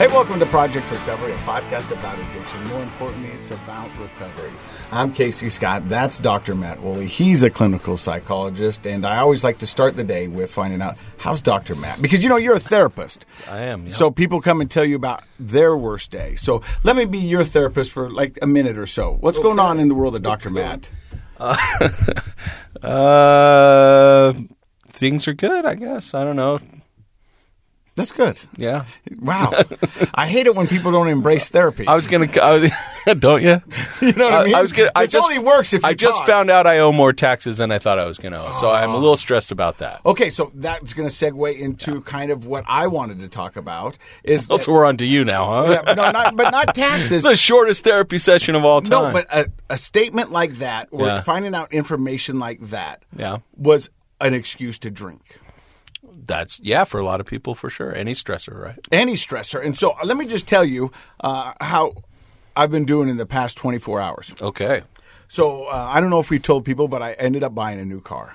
Hey, welcome to Project Recovery, a podcast about addiction. More importantly, it's about recovery. I'm Casey Scott. That's Dr. Matt Woolley. He's a clinical psychologist, and I always like to start the day with finding out how's Dr. Matt? Because you know, you're a therapist. I am. yeah. So people come and tell you about their worst day. So let me be your therapist for like a minute or so. What's going on in the world of Dr. Matt? Uh, things are good, I guess. I don't know. That's good. Yeah. Wow. I hate it when people don't embrace therapy. I was gonna. I was, don't you? you know what I mean? I was gonna. I It just, only works if you I just talk. found out I owe more taxes than I thought I was gonna owe, so I'm a little stressed about that. Okay, so that's going to segue into kind of what I wanted to talk about. Is that, So we're on to you now, huh? Yeah, no, not, but not taxes. It's the shortest therapy session of all time. No, but a, a statement like that, or Yeah. finding out information like that, Yeah. was an excuse to drink. That's yeah for a lot of people for sure. Any stressor, right? Any stressor, and so uh, let me just tell you uh, how I've been doing in the past 24 hours. Okay. So uh, I don't know if we told people, but I ended up buying a new car.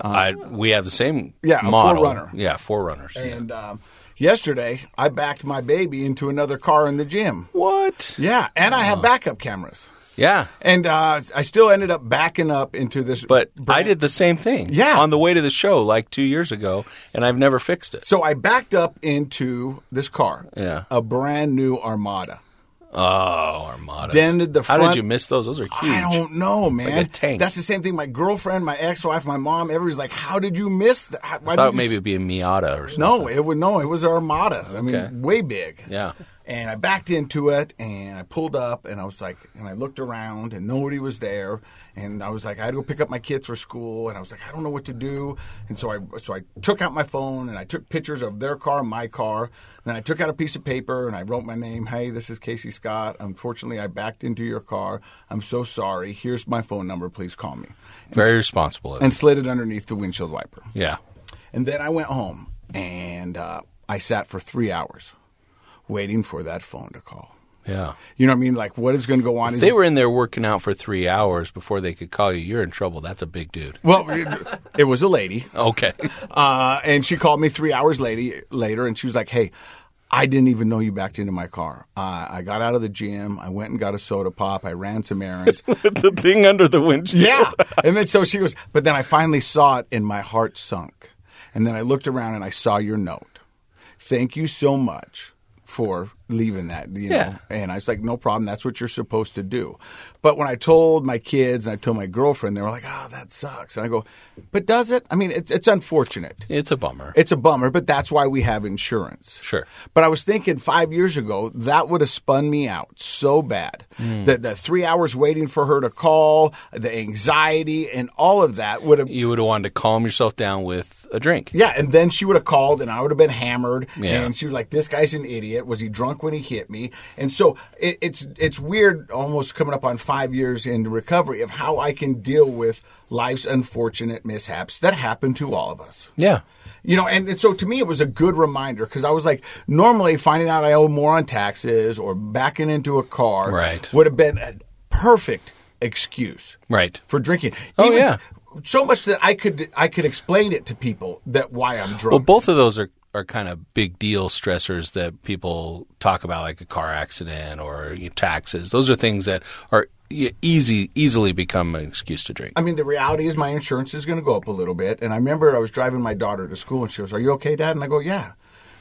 I we have the same Yeah, model. 4Runner. Yeah, 4Runners. yeah. And um, yesterday, I backed my baby into another car in the gym. What? Yeah, and I have backup cameras. Yeah. And uh, I still ended up backing up into this. But I did the same thing. Yeah. On the way to the show like two years ago, and I've never fixed it. So I backed up into this car. Yeah. A brand new Armada. Oh, Armada. Dented the front, How did you miss those? Those are huge. I don't know, man. like tank. That's the same thing. My girlfriend, my ex-wife, my mom, everybody's like, "How did you miss that?" How- I thought maybe it'd be a Miata or something. No, it would no, it was an Armada. I mean, way big. Yeah. And I backed into it, and I pulled up, and I was like, and I looked around, and nobody was there, and I was like, I had to go pick up my kids for school, and I was like, I don't know what to do, and so I so I took out my phone, and I took pictures of their car, my car, then I took out a piece of paper, and I wrote my name. Hey, this is Casey Scott. Unfortunately, I backed into your car. I'm so sorry. Here's my phone number. Please call me. Very responsible. And slid it underneath the windshield wiper. yeah. And then I went home and uh, I sat for three hours waiting for that phone to call. Yeah. You know what I mean? Like, what is going to go on? Is They were in there working out for three hours before they could call you. You're in trouble. That's a big dude. well, it, was a lady, Okay. uh, and she called me three hours later, later, and she was like, "Hey, I didn't even know you backed into my car. Uh, I got out of the gym. I went and got a soda pop. I ran some errands. the thing under the windshield. yeah. And then so she goes, but then I finally saw it and my heart sunk. And then I looked around and I saw your note. Thank you so much for leaving that, you Yeah. know. And I was like, no problem. That's what you're supposed to do. But when I told my kids and I told my girlfriend, they were like, oh, that sucks. And I go, but does it? I mean, it's, it's unfortunate. It's a bummer. It's a bummer, but that's why we have insurance. Sure. But I was thinking five years ago, that would have spun me out so bad. Hmm. The, the three hours waiting for her to call, the anxiety, and all of that would have. you would have wanted to calm yourself down with a drink. Yeah, and then she would have called, and I would have been hammered. Yeah. And she was like, "This guy's an idiot. Was he drunk when he hit me?" And so it, it's it's weird, almost coming up on five years in recovery of how I can deal with life's unfortunate mishaps that happen to all of us. Yeah. You know, and, and so to me, it was a good reminder because I was like, normally finding out I owe more on taxes or backing into a car Right. would have been a perfect excuse Right. for drinking. Oh, yeah. So much that I could I could explain it to people that why I'm drunk. Well, both of those are, are kind of big deal stressors that people talk about, like a car accident or you know, taxes. Those are things that are easy, easily become an excuse to drink. I mean, the reality is my insurance is going to go up a little bit. And I remember I was driving my daughter to school, and she goes, "Are you okay, Dad?" And I go, "Yeah."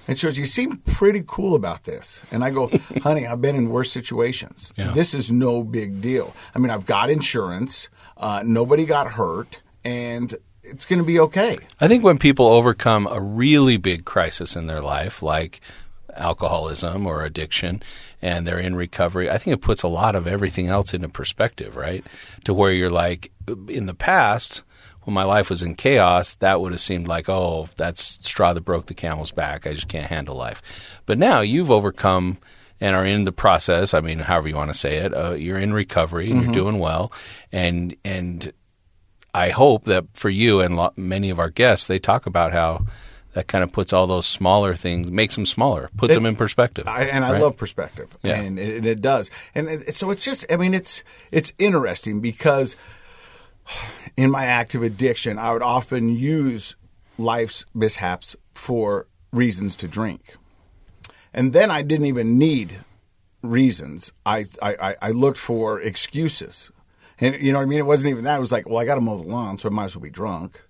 And she goes, "You seem pretty cool about this." And I go, "Honey, I've been in worse situations. Yeah. This is no big deal. I mean, I've got insurance. Uh, nobody got hurt, and it's going to be okay." I think when people overcome a really big crisis in their life, like alcoholism or addiction, and they're in recovery, I think it puts a lot of everything else into perspective, right? To where you're like, in the past, when my life was in chaos, that would have seemed like, oh, that's straw that broke the camel's back. I just can't handle life. But now you've overcome and are in the process. I mean, however you want to say it, uh, you're in recovery and you're doing well, and and I hope that for you and lo- many of our guests, they talk about how that kind of puts all those smaller things, makes them smaller, puts them in perspective. I, and I love perspective, Yeah. and it, it does. And it, so it's just, I mean, it's it's interesting because in my active addiction, I would often use life's mishaps for reasons to drink. And then I didn't even need reasons. I I, I- looked for excuses, and you know what I mean. It wasn't even that. It was like, well, I got to mow the lawn, so I might as well be drunk.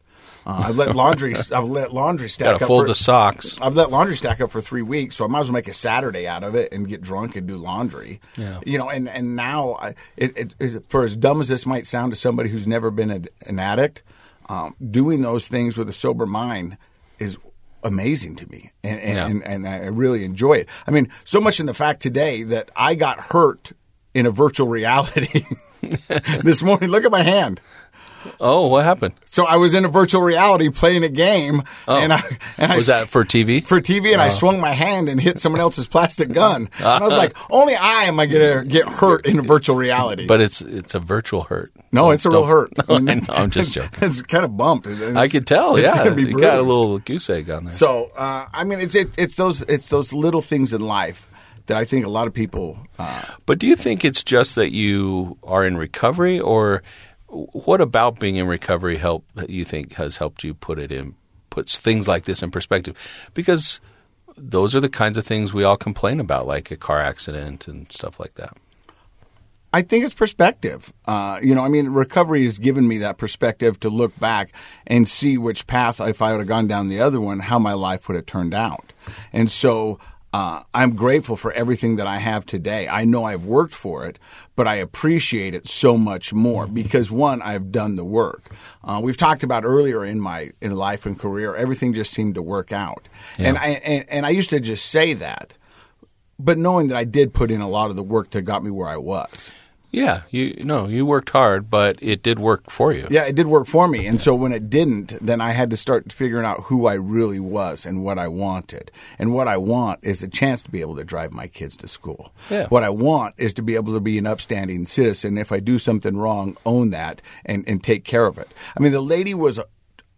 Uh, I've let laundry. I've let laundry stack Got to up fold for- the socks. I've let laundry stack up for three weeks, so I might as well make a Saturday out of it and get drunk and do laundry. Yeah. You know, and and now I, it, it, it, for as dumb as this might sound to somebody who's never been a, an addict, um, doing those things with a sober mind is amazing to me, and and, Yeah. and and I really enjoy it. I mean, so much in the fact today that I got hurt in a virtual reality this morning. Look at my hand. Oh, what happened? So I was in a virtual reality playing a game, and I and I Oh. Was that for TV? for TV, and I swung my hand and hit someone else's plastic gun. And I was like, only I am I to get hurt in virtual reality. But it's it's a virtual hurt. no, it's a real hurt. No, I it's- know, I'm just joking. It's kind of bumped. and I could tell. it's Yeah, gonna be you got a little goose egg on there. So uh, I mean, it's it, it's those it's those little things in life that I think a lot of people. Uh, But do you think it's just that you are in recovery, or what about being in recovery help you think has helped you put it in puts things like this in perspective? Because those are the kinds of things we all complain about, like a car accident and stuff like that. I think it's perspective. Uh, you know, I mean, recovery has given me that perspective to look back and see which path, if I would have gone down the other one, how my life would have turned out. And so uh, I'm grateful for everything that I have today. I know I've worked for it, but I appreciate it so much more because one, I've done the work. Uh, we've talked about earlier in my in life and career, everything just seemed to work out, and I and, and I used to just say that but knowing that I did put in a lot of the work that got me where I was. Yeah, you no, you worked hard, but it did work for you. Yeah, it did work for me. And so when it didn't, then I had to start figuring out who I really was and what I wanted. And what I want is a chance to be able to drive my kids to school. Yeah. What I want is to be able to be an upstanding citizen. If I do something wrong, own that and, and take care of it. I mean, the lady was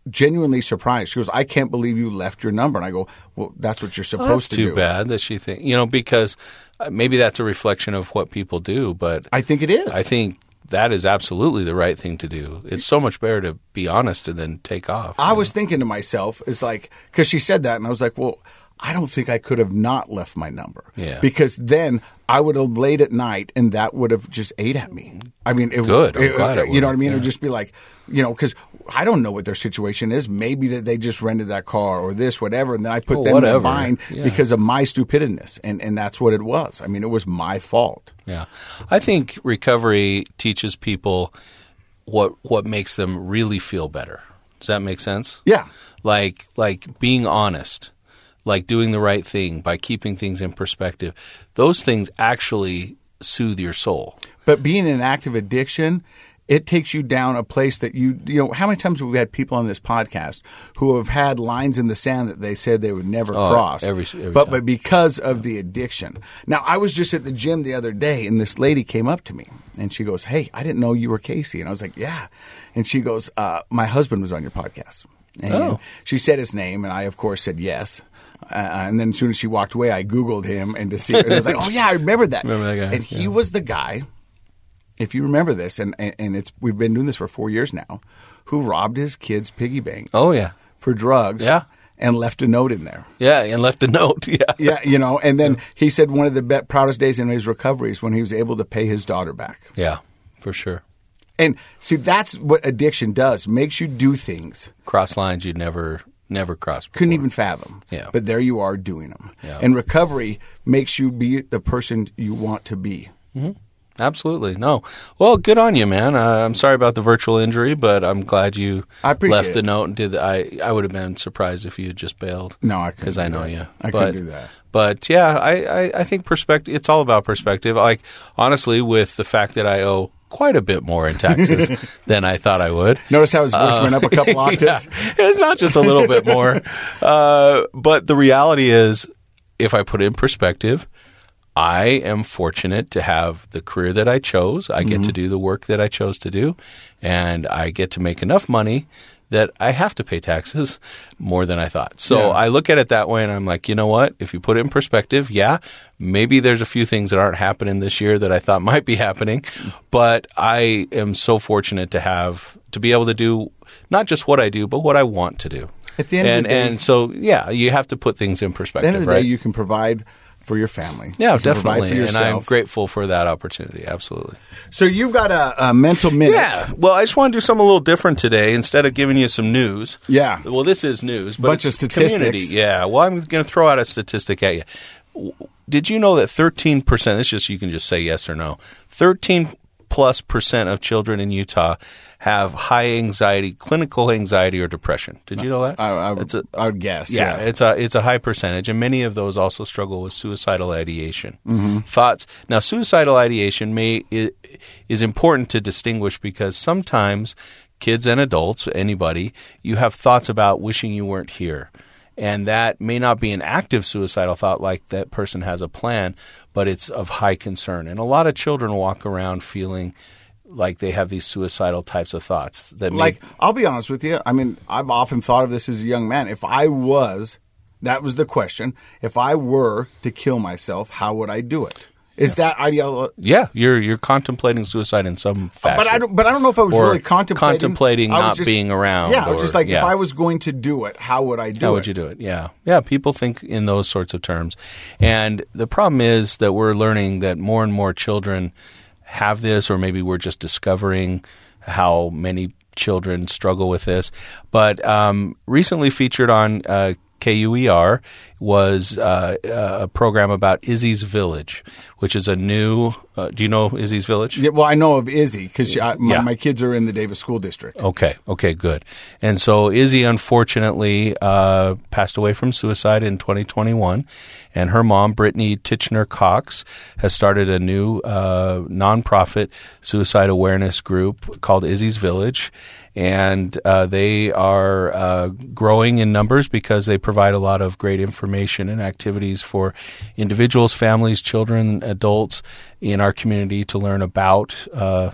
genuinely surprised. She goes, I can't believe you left your number. And I go, well, that's what you're supposed Well, to too do. bad that she think you know because Uh, maybe that's a reflection of what people do, but I think it is. I think that is absolutely the right thing to do. It's so much better to be honest and then take off. I was thinking to myself, it's like, because she said that, and I was like, well, I don't think I could have not left my number. Yeah. Because then I would have laid at night, and that would have just ate at me. I mean, it, Good. I'm it- glad it you know what I mean? It would just be like, you know, because I don't know what their situation is. Maybe that they just rented that car or this, whatever, and then I put Oh, them in a whatever. bind Yeah. because of my stupidness, and and that's what it was. I mean, it was my fault. Yeah, I think recovery teaches people what what makes them really feel better. Does that make sense? Yeah. Like like being honest, like doing the right thing by keeping things in perspective. Those things actually soothe your soul. But being in an active addiction, it takes you down a place that you you know how many times have we had people on this podcast who have had lines in the sand that they said they would never Oh, cross every- every but time. but because of the addiction now i was just at the gym the other day and this lady came up to me and she goes hey i didn't know you were casey and i was like yeah and she goes uh, my husband was on your podcast and Oh. she said his name and i of course said yes uh, and then as soon as she walked away, I Googled him and to see, and I was like, "Oh yeah, I remember that." Remember that guy, And he yeah. was the guy if you remember this, and, and, and it's we've been doing this for four years now, who robbed his kid's piggy bank Oh yeah, for drugs, Yeah. and left a note in there. yeah, and left a note. Yeah, Yeah, you know, and then he said one of the be- proudest days in his recovery is when he was able to pay his daughter back. yeah, for sure. And see, that's what addiction does: makes you do things Cross lines you'd never never cross. Before. couldn't even fathom. Yeah. But there you are doing them. Yeah. And recovery makes you be the person you want to be. Mm-hmm. Absolutely. No. Well, good on you, man. Uh, I'm sorry about the virtual injury, but I'm glad you I left the it. note and did. The, I I would have been surprised if you had just bailed. No, I couldn't because I know that. you. I but, couldn't do that. But yeah, I, I I think perspective. It's all about perspective. Like honestly, with the fact that I owe quite a bit more in taxes than I thought I would. Notice how his voice went up a couple octaves. Uh, Yeah, it's not just a little bit more. Uh, but the reality is, if I put it in perspective, I am fortunate to have the career that I chose. I get to mm-hmm. do the work that I chose to do, and I get to make enough money that I have to pay taxes more than I thought. So Yeah. I look at it that way and I'm like, you know what? If you put it in perspective, yeah, maybe there's a few things that aren't happening this year that I thought might be happening, but I am so fortunate to have to be able to do not just what I do, but what I want to do. At the end of and the day- and so yeah, you have to put things in At perspective, the end of the right? day, you can provide for your family. Yeah, You definitely. for And I'm grateful for that opportunity. Absolutely. So you've got a, a mental minute. Yeah. Well, I just want to do something a little different today. Instead of giving you some news. Yeah. Well, this is news, but Bunch it's of statistics. community. Yeah. Well, I'm going to throw out a statistic at you. Did you know that 13 percent? It's just you can just say yes or no. 13 plus percent of children in Utah have high anxiety, clinical anxiety, or depression. Did you know that? I, I, would, a- I would guess. yeah, Yeah. it's a it's a high percentage, and many of those also struggle with suicidal ideation. Mm-hmm. Thoughts. Now, suicidal ideation may is important to distinguish because sometimes kids and adults, anybody, you have thoughts about wishing you weren't here. And that may not be an active suicidal thought like that person has a plan, but it's of high concern. And a lot of children walk around feeling like they have these suicidal types of thoughts that like I'll be honest with you. I mean, I've often thought of this as a young man. If I was, that was the question. If I were to kill myself, how would I do it? Is that ideal? yeah, you're you're contemplating suicide in some fashion. But I don't. But I don't know if I was Or really contemplating. contemplating not just- being around Yeah, I was or- just like, if. I was going to do it, how would I do How it? How would you do it? Yeah. Yeah. People think in those sorts of terms. And the problem is that we're learning that more and more children have this, or maybe we're just discovering how many children struggle with this. But um, recently featured on uh, KUER was uh, a program about Izzy's Village, which is a new. Uh, do you know Izzy's Village? Yeah, well, I know of Izzy because my, Yeah. my kids are in the Davis School District. Okay. Okay. Good. And so Izzy unfortunately uh, passed away from suicide in 2021, and her mom, Brittany Tichenor Cox, has started a new uh, nonprofit suicide awareness group called Izzy's Village, and uh, they are uh, growing in numbers because they provide a lot of great information and activities for individuals, families, children, adults in our community to learn about. Uh,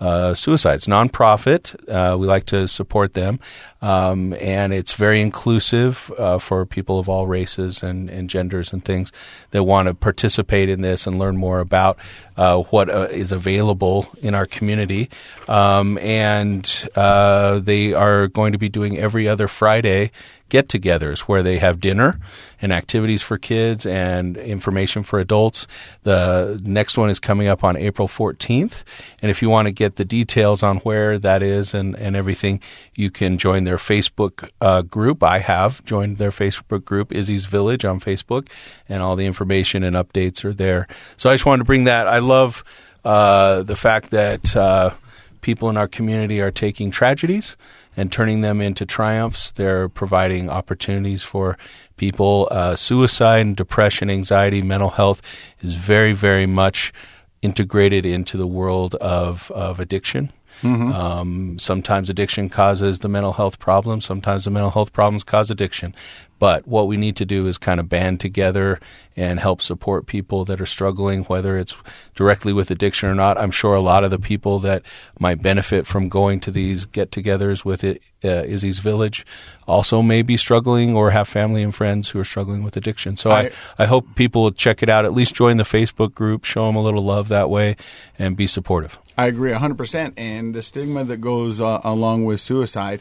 uh, suicides. Nonprofit, uh, we like to support them, um, and it's very inclusive uh, for people of all races and, and genders and things that want to participate in this and learn more about uh, what uh, is available in our community. Um, and uh, they are going to be doing every other Friday get-togethers where they have dinner and activities for kids and information for adults. The next one is coming up on April 14th. And if you want to get the details on where that is and, and everything, you can join their Facebook uh, group. I have joined their Facebook group, Izzy's Village on Facebook, and all the information and updates are there. So I just wanted to bring that. I love uh, the fact that uh, people in our community are taking tragedies and turning them into triumphs. They're providing opportunities for people. Uh, suicide, depression, anxiety, mental health is very, very much integrated into the world of, of addiction. Um, sometimes addiction causes the mental health problems. Sometimes the mental health problems cause addiction. But what we need to do is kind of band together and help support people that are struggling, whether it's directly with addiction or not. I'm sure a lot of the people that might benefit from going to these get-togethers with it, uh, Izzy's Village also may be struggling or have family and friends who are struggling with addiction. So I, I- I hope people will check it out. At least join the Facebook group, show them a little love that way, and be supportive. I agree 100%. And the stigma that goes uh, along with suicide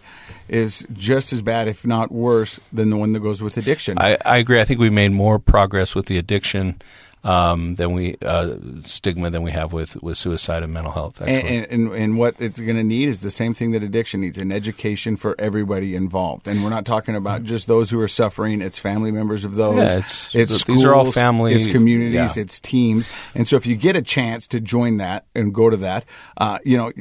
is just as bad, if not worse, than the one that goes with addiction. I, I agree. I think we've made more progress with the addiction um, than we uh, stigma than we have with, with suicide and mental health. And, and, and, what it's going to need is the same thing that addiction needs an education for everybody involved. And we're not talking about just those who are suffering, it's family members of those. Yeah, it's- it's these are all family- It's communities, yeah. it's teams. And so if you get a chance to join that and go to that, uh, you know,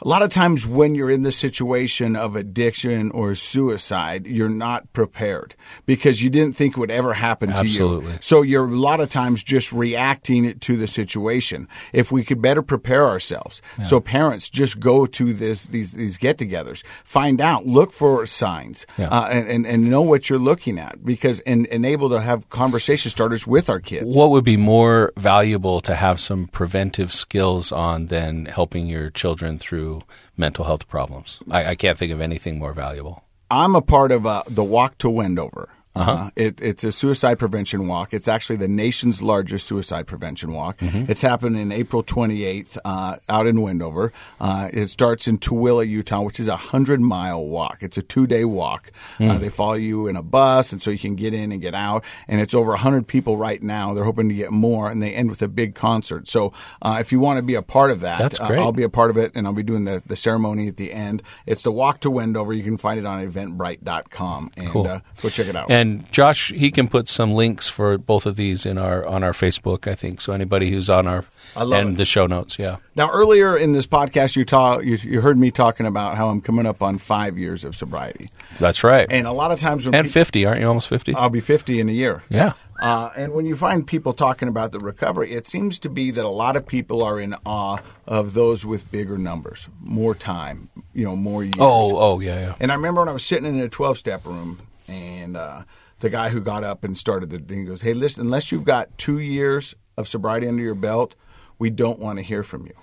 a lot of times when you're in the situation of addiction or suicide, you're not prepared because you didn't think it would ever happen to Absolutely. you. So you're a lot of times just reacting to the situation. If we could better prepare ourselves, so parents just go to this these these get-togethers, find out, look for signs, Yeah. uh, and, and and know what you're looking at because and, and able to have conversation starters with our kids. what would be more valuable to have some preventive skills on than helping your children through mental health problems? I, I can't think of anything more valuable. I'm a part of uh, the Walk to Wendover. Uh, it, it's a suicide prevention walk. It's actually the nation's largest suicide prevention walk. Mm-hmm. It's happening April 28th uh, out in Wendover. Uh, it starts in Tooele, Utah, which is a hundred mile walk. It's a two day walk. Uh, they follow you in a bus, and so you can get in and get out. And it's over hundred people right now. They're hoping to get more, and they end with a big concert. So uh, if you want to be a part of that, That's uh, great. I'll be a part of it, and I'll be doing the, the ceremony at the end. It's the walk to Wendover. You can find it on eventbrite.com, and Cool. uh, so check it out. And Josh, he can put some links for both of these in our on our Facebook, I think. So anybody who's on our and it. the show notes, yeah. Now, earlier in this podcast, you, ta- you you heard me talking about how I'm coming up on five years of sobriety, That's right. and a lot of times when And 50, aren't you almost 50? I'll be 50 in a year. yeah. Uh, and when you find people talking about the recovery, it seems to be that a lot of people are in awe of those with bigger numbers, more time, you know, more years. Oh, oh, yeah, yeah. And I remember when I was sitting in a 12 step room and uh, the guy who got up and started the thing goes, Hey, listen, unless you've got two years of sobriety under your belt, we don't want to hear from you.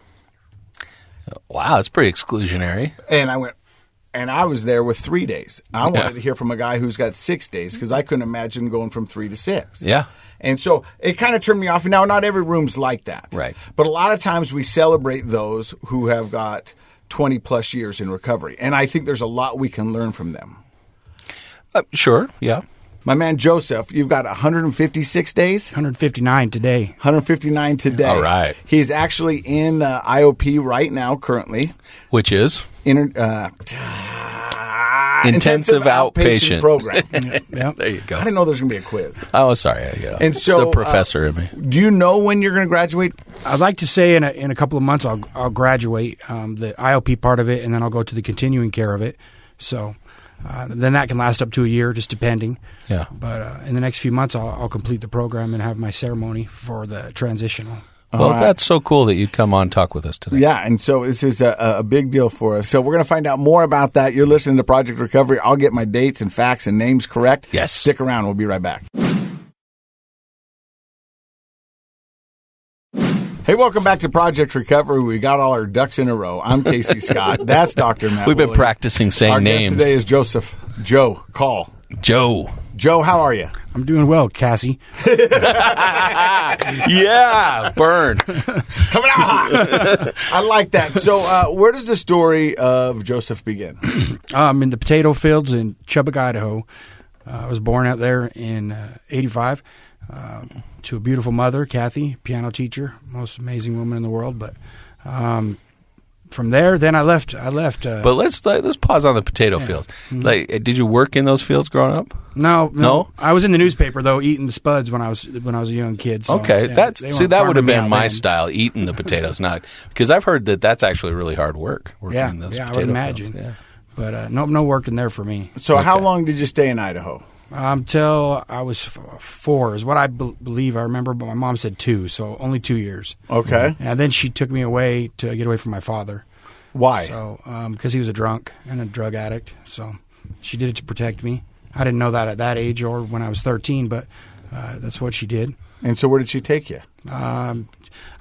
Wow, it's pretty exclusionary. And I went, and I was there with three days. I wanted to hear from a guy who's got six days because I couldn't imagine going from three to six. Yeah. And so it kind of turned me off. Now, not every room's like that. Right. But a lot of times we celebrate those who have got 20 plus years in recovery. And I think there's a lot we can learn from them. Uh, sure, yeah. My man Joseph, you've got 156 days, 159 today. 159 today. All right. He's actually in uh, IOP right now, currently. Which is Inter- uh, Intensive outpatient. program. Yeah. there you go. I didn't know there was going to be a quiz. Oh, sorry. You know, And it's so, the uh, professor in me. Do you know when you're going to graduate? I'd like to say in a, in a couple of months I'll I'll graduate um, the IOP part of it, and then I'll go to the continuing care of it. So uh, then that can last up to a year, just depending. Yeah. But uh, in the next few months, I'll, I'll complete the program and have my ceremony for the transitional. Well, right. that's so cool that you come on and talk with us today. Yeah, and so this is a, a big deal for us. So we're going to find out more about that. You're listening to Project Recovery. I'll get my dates and facts and names correct. Yes. Stick around. We'll be right back. Hey, welcome back to Project Recovery. We got all our ducks in a row. I'm Casey Scott. That's Dr. Matt. We've been Woolley. practicing saying Our names. guest today is Joseph. Joe, call. Joe. Joe, how are you? I'm doing well, Cassie. yeah, burn. Coming out hot. I like that. So, uh, where does the story of Joseph begin? I'm in the potato fields in Chubbuck, Idaho. Uh, I was born out there in uh, 85 um, to a beautiful mother, Kathy, piano teacher, most amazing woman in the world. But um, from there, then I left. I left. Uh, But let's let's pause on the potato fields. Like, did you work in those fields growing up? no, no, No? I was in the newspaper though, eating the spuds when I was when I was a young kid. So, Okay, yeah, that's see that would have been my then. style, eating the potatoes, not because I've heard that that's actually really hard work. Working Yeah, in those yeah, I would imagine. Fields. Yeah. But uh, no, no working there for me So, how long did you stay in Idaho? Until I was four. Is what I be- believe. I remember, but my mom said two, so only two years. Okay. And then she took me away to get away from my father. Why? So, because he was a drunk and a drug addict, so she did it to protect me. I didn't know that at that age or when I was 13, but uh, that's what she did. And so, where did she take you? Um,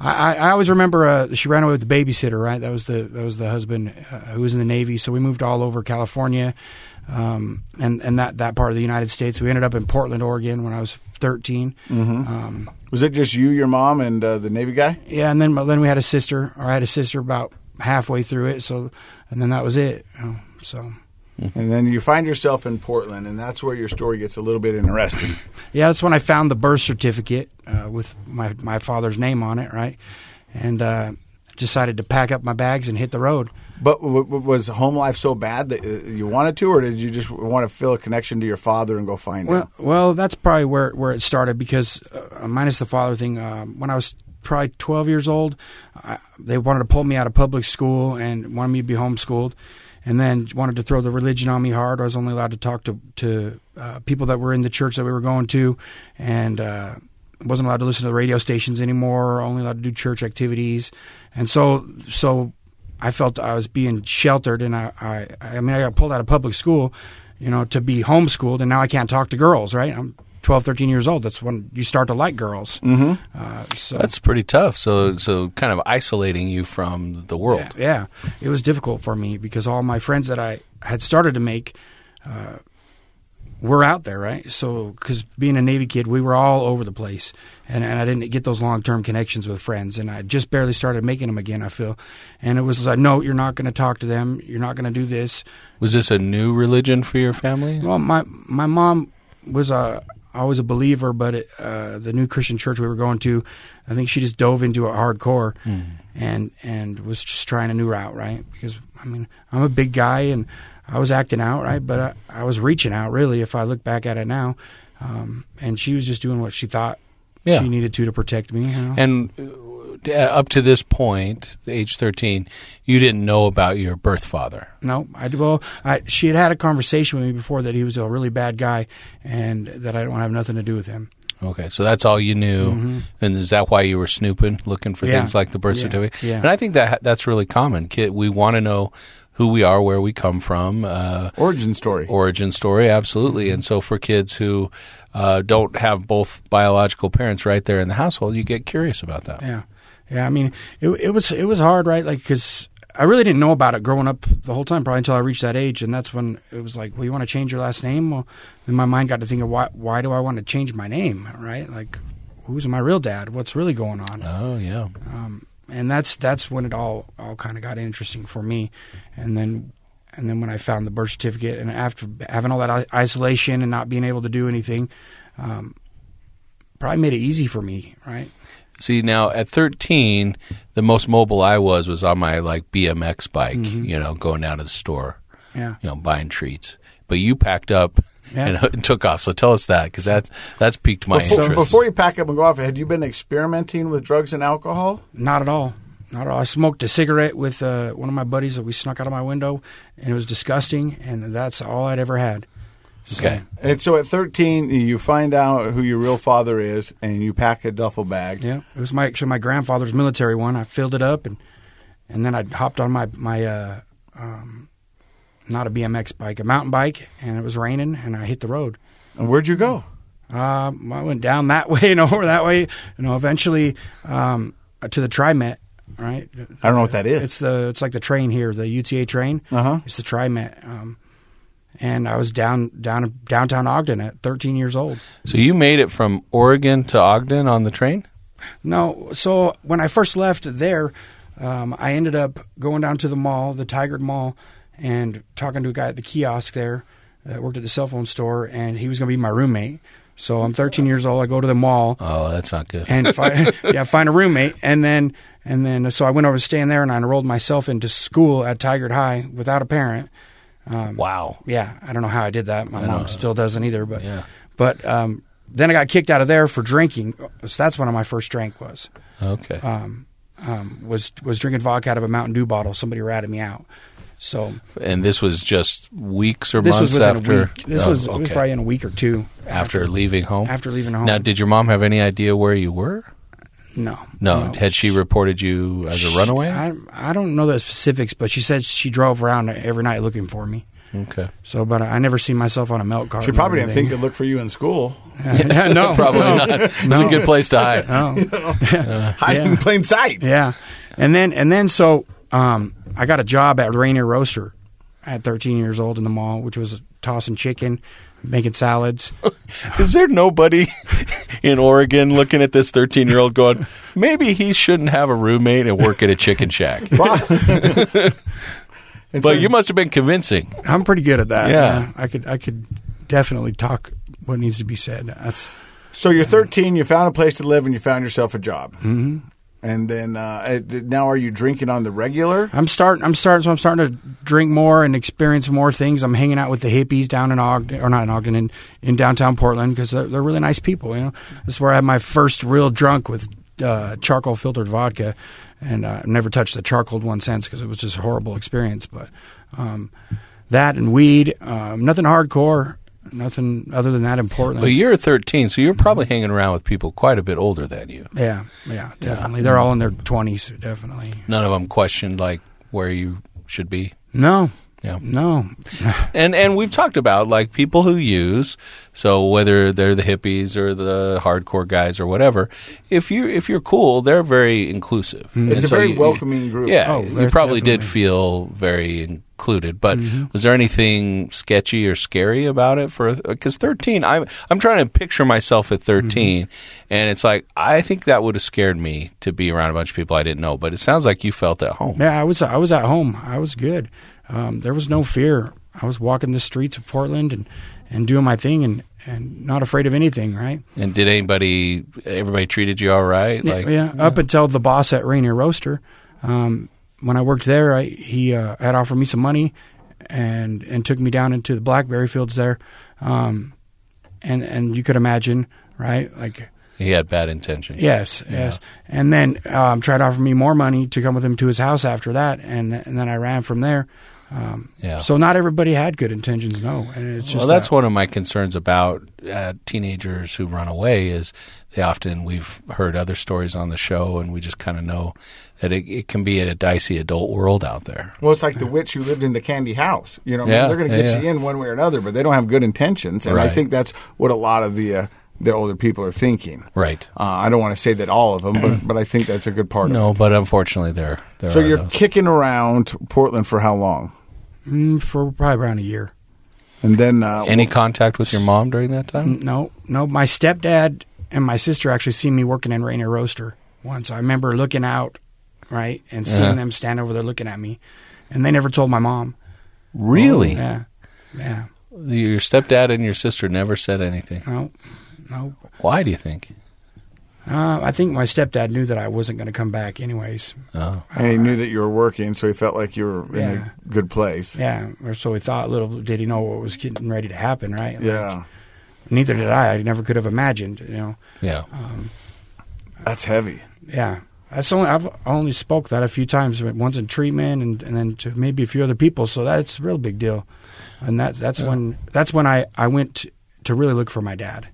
I, I I always remember uh, she ran away with the babysitter. Right, that was the that was the husband uh, who was in the Navy. So we moved all over California, um, and and that that part of the United States. We ended up in Portland, Oregon, when I was 13. Um, Was it just you, your mom, and uh, the Navy guy? yeah, and then then we had a sister, or I had a sister about halfway through it. So, and then that was it. you know, so. And then you find yourself in Portland, and that's where your story gets a little bit interesting. Yeah, that's when I found the birth certificate uh, with my my father's name on it, right? And uh, decided to pack up my bags and hit the road. But w- was home life so bad that uh, you wanted to, or did you just want to feel a connection to your father and go find Well, him? well, that's probably where where it started because uh, minus the father thing. Um, when I was probably 12 years old, I, they wanted to pull me out of public school and wanted me to be homeschooled, and then wanted to throw the religion on me hard. I was only allowed to talk to to uh, people that were in the church that we were going to, and uh, wasn't allowed to listen to the radio stations anymore. Only allowed to do church activities, and so so I felt I was being sheltered, and I I, I mean I got pulled out of public school, you know, to be homeschooled, and now I can't talk to girls. Right? I'm 12, 13 years old. That's when you start to like girls. Mm-hmm. Uh, so That's pretty tough. So, so kind of isolating you from the world. yeah, yeah, it was difficult for me because all my friends that I had started to make uh, we're out there, right? So, because being a Navy kid, we were all over the place, and, and I didn't get those long term connections with friends, and I just barely started making them again. I feel, and it was like, no, you're not going to talk to them. You're not going to do this. Was this a new religion for your family? Well, my my mom was a always a believer, but it, uh, the new Christian church we were going to, I think she just dove into it hardcore, and and was just trying a new route, right? Because I mean, I'm a big guy and I was acting out, right? But I, I was reaching out, really, if I look back at it now. Um, and she was just doing what she thought Yeah. she needed to to protect me. You know? And uh, up to this point, age 13, you didn't know about your birth father. no, I well, I, she had had a conversation with me before that he was a really bad guy, and that I don't have nothing to do with him. Okay, so that's all you knew, and is that why you were snooping, looking for Mm-hmm. Yeah. things like the birth Yeah. certificate? Yeah. And I think that that's really common. Kid, we want to know who we are, where we come from, uh, Origin story. origin story, absolutely. Mm-hmm. And so for kids who uh, don't have both biological parents right there in the household, you get curious about that. Yeah, yeah. I mean, it it was it was hard, right? Like because I really didn't know about it growing up the whole time, probably until I reached that age, and that's when it was like, well, you want to change your last name? Well, then my mind got to thinking, why why do I want to change my name? Right? Like, who's my real dad? What's really going on? Oh yeah. and that's that's when it all all kind of got interesting for me and then and then when I found the birth certificate and after having all that isolation and not being able to do anything um, probably made it easy for me right See now at 13, the most mobile I was was on my like BMX bike, Mm-hmm. you know, going down to the store, yeah you know, buying treats. But you packed up Yeah. and, and took off. So tell us that because that's that's piqued my Before, interest. before you pack up and go off, had you been experimenting with drugs and alcohol? not at all not at all I smoked a cigarette with uh, one of my buddies that we snuck out of my window and it was disgusting and that's all I'd ever had So, okay. And so at 13, you find out who your real father is, and you pack a duffel bag. Yeah, it was my actually my grandfather's military one. I filled it up and and then I hopped on my my uh, um, not a BMX bike, a mountain bike, and it was raining and I hit the road. And where'd you go? Um, I went down that way and over that way. You know, eventually um, to the TriMet. Right, I don't know what that is. it's the it's like the train here, the UTA train. Uh-huh. It's the TriMet. Um, and I was down down downtown Ogden at 13 years old. So you made it from Oregon to Ogden on the train? No. So when I first left there, um, I ended up going down to the mall, the Tigard Mall, and talking to a guy at the kiosk there that worked at the cell phone store, and he was going to be my roommate. So I'm 13 years old. I go to the mall Oh, that's not good. and fi- yeah, find a roommate, and then and then so I went over to staying there, and I enrolled myself into school at Tigard High without a parent. Wow. Yeah, I don't know how I did that. My mom still doesn't either, but Yeah. but um, then I got kicked out of there for drinking. So that's when my first drink was. Okay. um, um, was was drinking vodka out of a Mountain Dew bottle. Somebody ratted me out. So and this was just weeks or this months was after a week. This Oh, was, it was probably in a week or two after leaving home. after leaving home. Now, did your mom have any idea where you were? No, No. Had she reported you as a runaway? I I don't know the specifics, but she said she drove around every night looking for me. okay. So, but I never seen myself on a milk cart. She probably didn't think to look for you in school. yeah, no, Probably no, not. It's a good place to hide. no. Hide in plain sight. Yeah, and then and then so um, I got a job at Rainier Roaster at 13 years old in the mall, which was tossing chicken, making salads. Is there nobody in Oregon looking at this 13 year old going, maybe he shouldn't have a roommate and work at a chicken shack? But so- you must have been convincing. I'm pretty good at that. Yeah. I could I could definitely talk what needs to be said. That's So you're 13. You found a place to live, and you found yourself a job. Mm-hmm. And then uh, uh, now, are you drinking on the regular? I'm starting I'm starting so I'm starting to drink more and experience more things. I'm hanging out with the hippies down in Ogden or not in Ogden in, in downtown Portland because they're, they're really nice people. You know, this is where I had my first real drunk with uh, charcoal filtered vodka, and uh, never touched the charcoal one since because it was just a horrible experience. But um, that and weed, um, nothing hardcore, nothing other than that important. But you're 13, so you're probably hanging around with people quite a bit older than you. Yeah, yeah, definitely. They're all in their twenties, definitely. None of them questioned like where you should be. No, Yeah. No, And and we've talked about like people who use so whether they're the hippies or the hardcore guys or whatever, if you if you're cool, they're very inclusive. Mm-hmm. It's And a so very you- welcoming group. Yeah, Oh, you very- probably did feel very included. But Mm-hmm. was there anything sketchy or scary about it? For because thirteen, I'm I'm trying to picture myself at 13 Mm-hmm. and it's like I think that would have scared me to be around a bunch of people I didn't know. But it sounds like you felt at home. yeah, I was I was at home. I was good. Um, there was no fear. I was walking the streets of Portland and, and doing my thing and, and not afraid of anything. Right? And did anybody? Everybody treated you all right? Like yeah, up until the boss at Rainier Roaster. Um, when I worked there, I, he uh, had offered me some money and and took me down into the blackberry fields there. Um, and and you could imagine, right? Like he had bad intentions. yes, yes. And then um, tried to offer me more money to come with him to his house after that, and and then I ran from there. Um, Yeah. So not everybody had good intentions, no. And it's just well, that's that- one of my concerns about uh, teenagers who run away is they often we've heard other stories on the show and we just kind of know that it, it can be a dicey adult world out there. Well, it's like the witch who lived in the candy house. You know, I mean, they're going to get yeah. you in one way or another, but they don't have good intentions. And I think that's what a lot of the uh, the older people are thinking. Right. Uh, I don't want to say that all of them, but but I think that's a good part of No, but unfortunately there there So are you're those. kicking around Portland for how long? Mm, for probably around a year. And then uh, Any contact with your mom during that time? No, no. My stepdad and my sister actually seen me working in Rainier Roaster once. I remember looking out, right, and seeing Uh-huh. them stand over there looking at me, and they never told my mom. Really? Yeah, yeah. Your stepdad and your sister never said anything. No, no. Why do you think? Uh, I think my stepdad knew that I wasn't going to come back, anyways. Oh. and he knew that you were working, so he felt like you were in Yeah. a good place. Yeah, or so he thought. Little did he know what was getting ready to happen, right? Like, Yeah, neither did I. I never could have imagined. You know. Yeah. that's heavy. Yeah. That's only I've only spoke that a few times. Once in treatment, and, and then to maybe a few other people. So that's a real big deal. And that that's when that's when I I went to, to really look for my dad.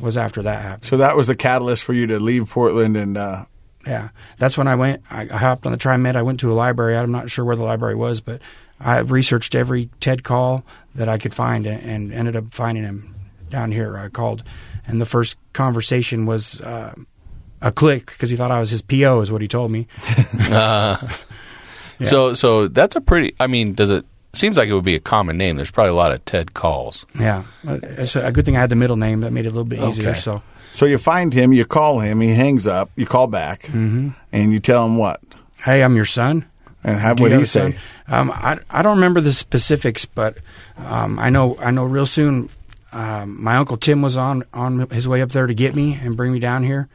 Was after that happened. So that was the catalyst for you to leave Portland and uh, Yeah, that's when I went. I, I hopped on the TriMet. I went to a library. I'm not sure where the library was, but I researched every Ted Call that I could find, and, and ended up finding him down here. I called, and the first conversation was uh, a click because he thought I was his PO, is what he told me. Uh, So so that's a pretty. I mean, does it seems like it would be a common name? There's probably a lot of Ted Calls. Yeah, it's a, a good thing I had the middle name that made it a little bit easier. Okay. So so you find him, you call him, he hangs up, you call back, Mm-hmm. and you tell him what, hey, I'm your son. and how, what do you say? Um, I I don't remember the specifics, but um, I know I know real soon. Um, my uncle Tim was on on his way up there to get me and bring me down here,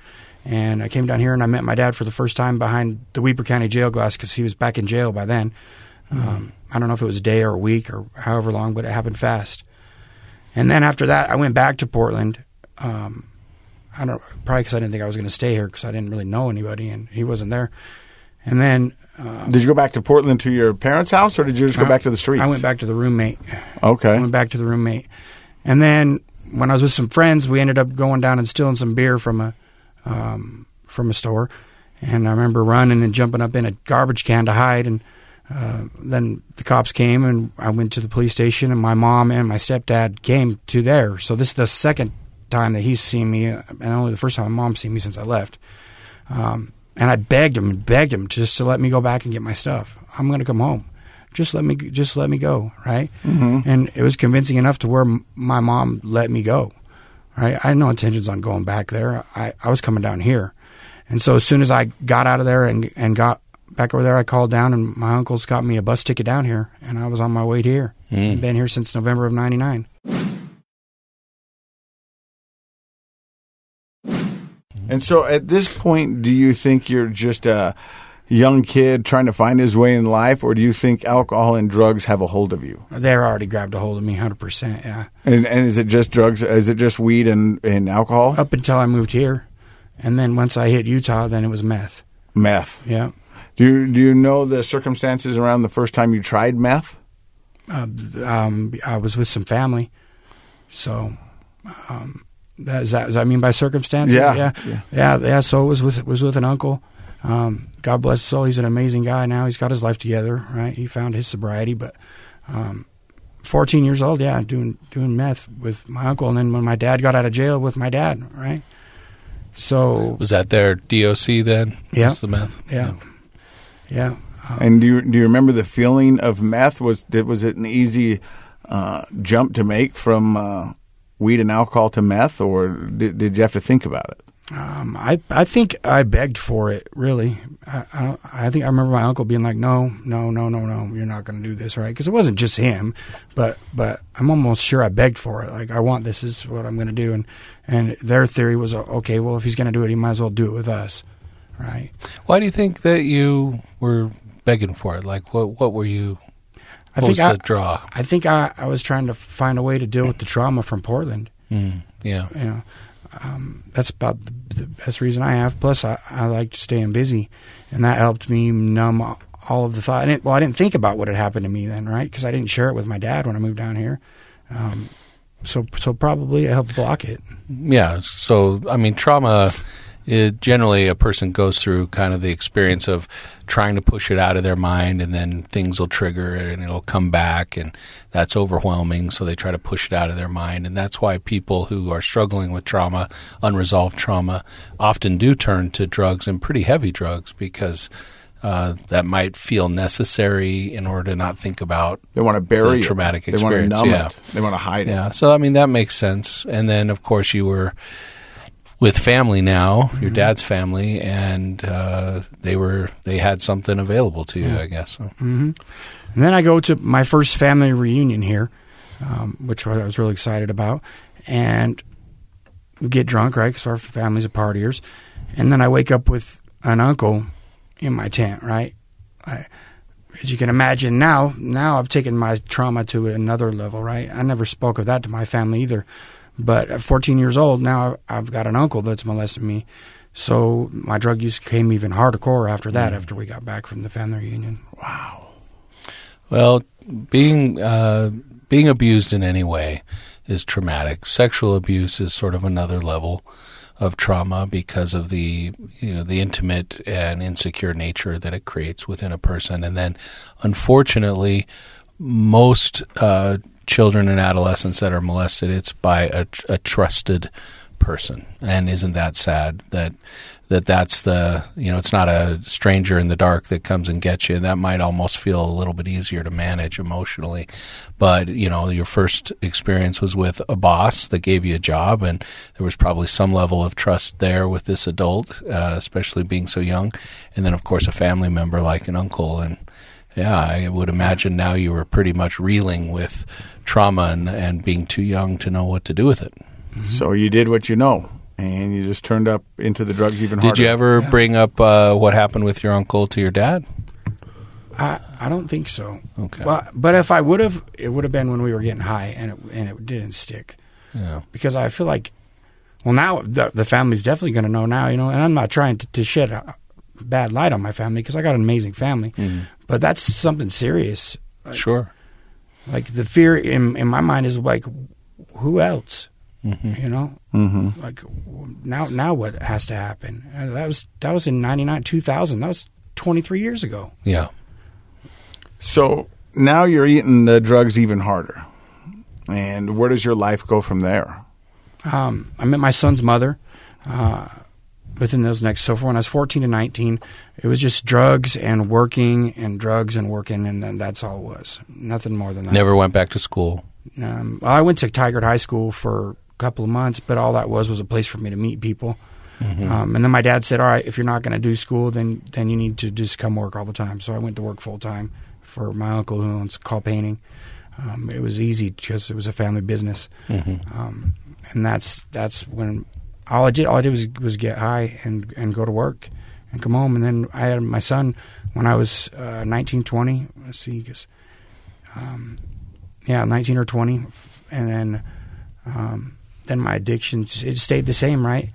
and I came down here and I met my dad for the first time behind the Weber County jail glass because he was back in jail by then. Um, I don't know if it was a day or a week or however long, but it happened fast. And then after that, I went back to Portland. Um, I don't probably because I didn't think I was going to stay here because I didn't really know anybody and he wasn't there. And then Did you go back to Portland to your parents' house, or did you just go back to the streets? I went back to the roommate. Okay. I went back to the roommate, and then when I was with some friends, we ended up going down and stealing some beer from a um, from a store. And I remember running and jumping up in a garbage can to hide. And uh, then the cops came, and I went to the police station. And my mom and my stepdad came to there. So this is the second time that he's seen me, and only the first time my mom's seen me since I left. Um, and I begged him and begged him just to let me go back and get my stuff. I'm going to come home. Just let me, just let me go, right? Mm-hmm. And it was convincing enough to where m- my mom let me go, right? I had no intentions on going back there. I, I was coming down here, and so as soon as I got out of there and and got back over there, I called down, and my uncle's got me a bus ticket down here, and I was on my way to here. Mm. Been here since November of '99. And so at this point, do you think you're just a young kid trying to find his way in life, or do you think alcohol and drugs have a hold of you? They're already grabbed a hold of me, hundred percent. Yeah. And, and is it just drugs? Is it just weed and, and alcohol? Up until I moved here, and then once I hit Utah, then it was meth. Meth. Yeah. Do you, do you know the circumstances around the first time you tried meth? uh, um, I was with some family. So, um, that, is that, does that mean by circumstances? Yeah. yeah, Yeah. yeah, yeah. So it was with was with an uncle. Um, God bless his soul. He's an amazing guy now. He's got his life together. Right. He found his sobriety, but Um, 14 years old, yeah, doing doing meth with my uncle, and then when my dad got out of jail with my dad, right? So Was that their DOC then? Yeah. Was the meth? yeah, yeah. And do you, do you remember the feeling of meth? Was did, was it an easy uh, jump to make from uh, weed and alcohol to meth, or did, did you have to think about it? Um, I I think I begged for it. Really, I I, I think I remember my uncle being like, "No, no, no, no, no, you're not going to do this, right?" Because it wasn't just him, but but I'm almost sure I begged for it. Like, I want this. This is what I'm going to do. And and their theory was, okay, well, if he's going to do it, he might as well do it with us, right? Why do you think that you were begging for it? Like, what what were you? I think was I, the draw? I think I, I was trying to find a way to deal with the trauma from Portland. Mm, yeah. you know, um, that's about the, the best reason I have. Plus, I, I like staying busy, and that helped me numb all of the thought. Well, I didn't think about what had happened to me then, right? Because I didn't share it with my dad when I moved down here. Um, so, so probably it helped block it. Yeah. So, I mean, trauma. It, generally, a person goes through kind of the experience of trying to push it out of their mind, and then things will trigger it, and it'll come back, and that's overwhelming. So they try to push it out of their mind, and that's why people who are struggling with trauma, unresolved trauma, often do turn to drugs and pretty heavy drugs because uh, that might feel necessary in order to not think about They want to bury It's a it. traumatic They want to numb yeah. it. They want to hide Yeah. it. Yeah. So I mean that makes sense. And then of course you were with family now, your dad's family, and uh, they were they had something available to you, I guess. So, hmm And then I go to my first family reunion here, um, which I was really excited about, and we get drunk, right? Because our family's are partiers. And then I wake up with an uncle in my tent, right? I, as you can imagine now, now I've taken my trauma to another level, right? I never spoke of that to my family either. But at 14 years old, now I've got an uncle that's molesting me. So my drug use came even hardcore after that, after we got back from the family reunion. Wow. Well, being uh, being abused in any way is traumatic. Sexual abuse is sort of another level of trauma because of the you know the intimate and insecure nature that it creates within a person, and then unfortunately, most uh, children and adolescents that are molested, it's by a, a trusted person, and isn't that sad that that that's the you know it's not a stranger in the dark that comes and gets you. That might almost feel a little bit easier to manage emotionally, but you know your first experience was with a boss that gave you a job, and there was probably some level of trust there with this adult, uh, especially being so young, and then of course a family member like an uncle and. Yeah, I would imagine now you were pretty much reeling with trauma and, and being too young to know what to do with it. So you did what you know, and you just turned up into the drugs even harder. Did you ever bring up uh, what happened with your uncle to your dad? I, I don't think so. Okay. Well, but if I would have, it would have been when we were getting high, and it and it didn't stick Yeah. because I feel like, well, now the, the family's definitely going to know now, you know. And I'm not trying to, to shed a bad light on my family because I got an amazing family, but that's something serious. Sure. Like the fear in in my mind is like, who else? Mm-hmm. You know, Mm-hmm. like now now what has to happen? Uh, That was that was in '99, 2000. That was 23 years ago. Yeah. So now you're eating the drugs even harder. And where does your life go from there? Um, I met my son's mother uh, within those next. So for when I was 14 to 19, it was just drugs and working and drugs and working, and then that's all it was. Nothing more than that. Never went back to school. Um, I went to Tigard High School for a couple of months, but all that was was a place for me to meet people. Um, and then my dad said, "All right, if you're not going to do school, then then you need to just come work all the time." So I went to work full time for my uncle who owns Call Painting. Um, it was easy because it was a family business, um, and that's that's when all I did all I did was was get high and and go to work and come home. And then I had my son when I was uh, 19, 20. Let's see, 'cause, um, yeah, 19 or 20, and then um, then my addictions it stayed the same, right?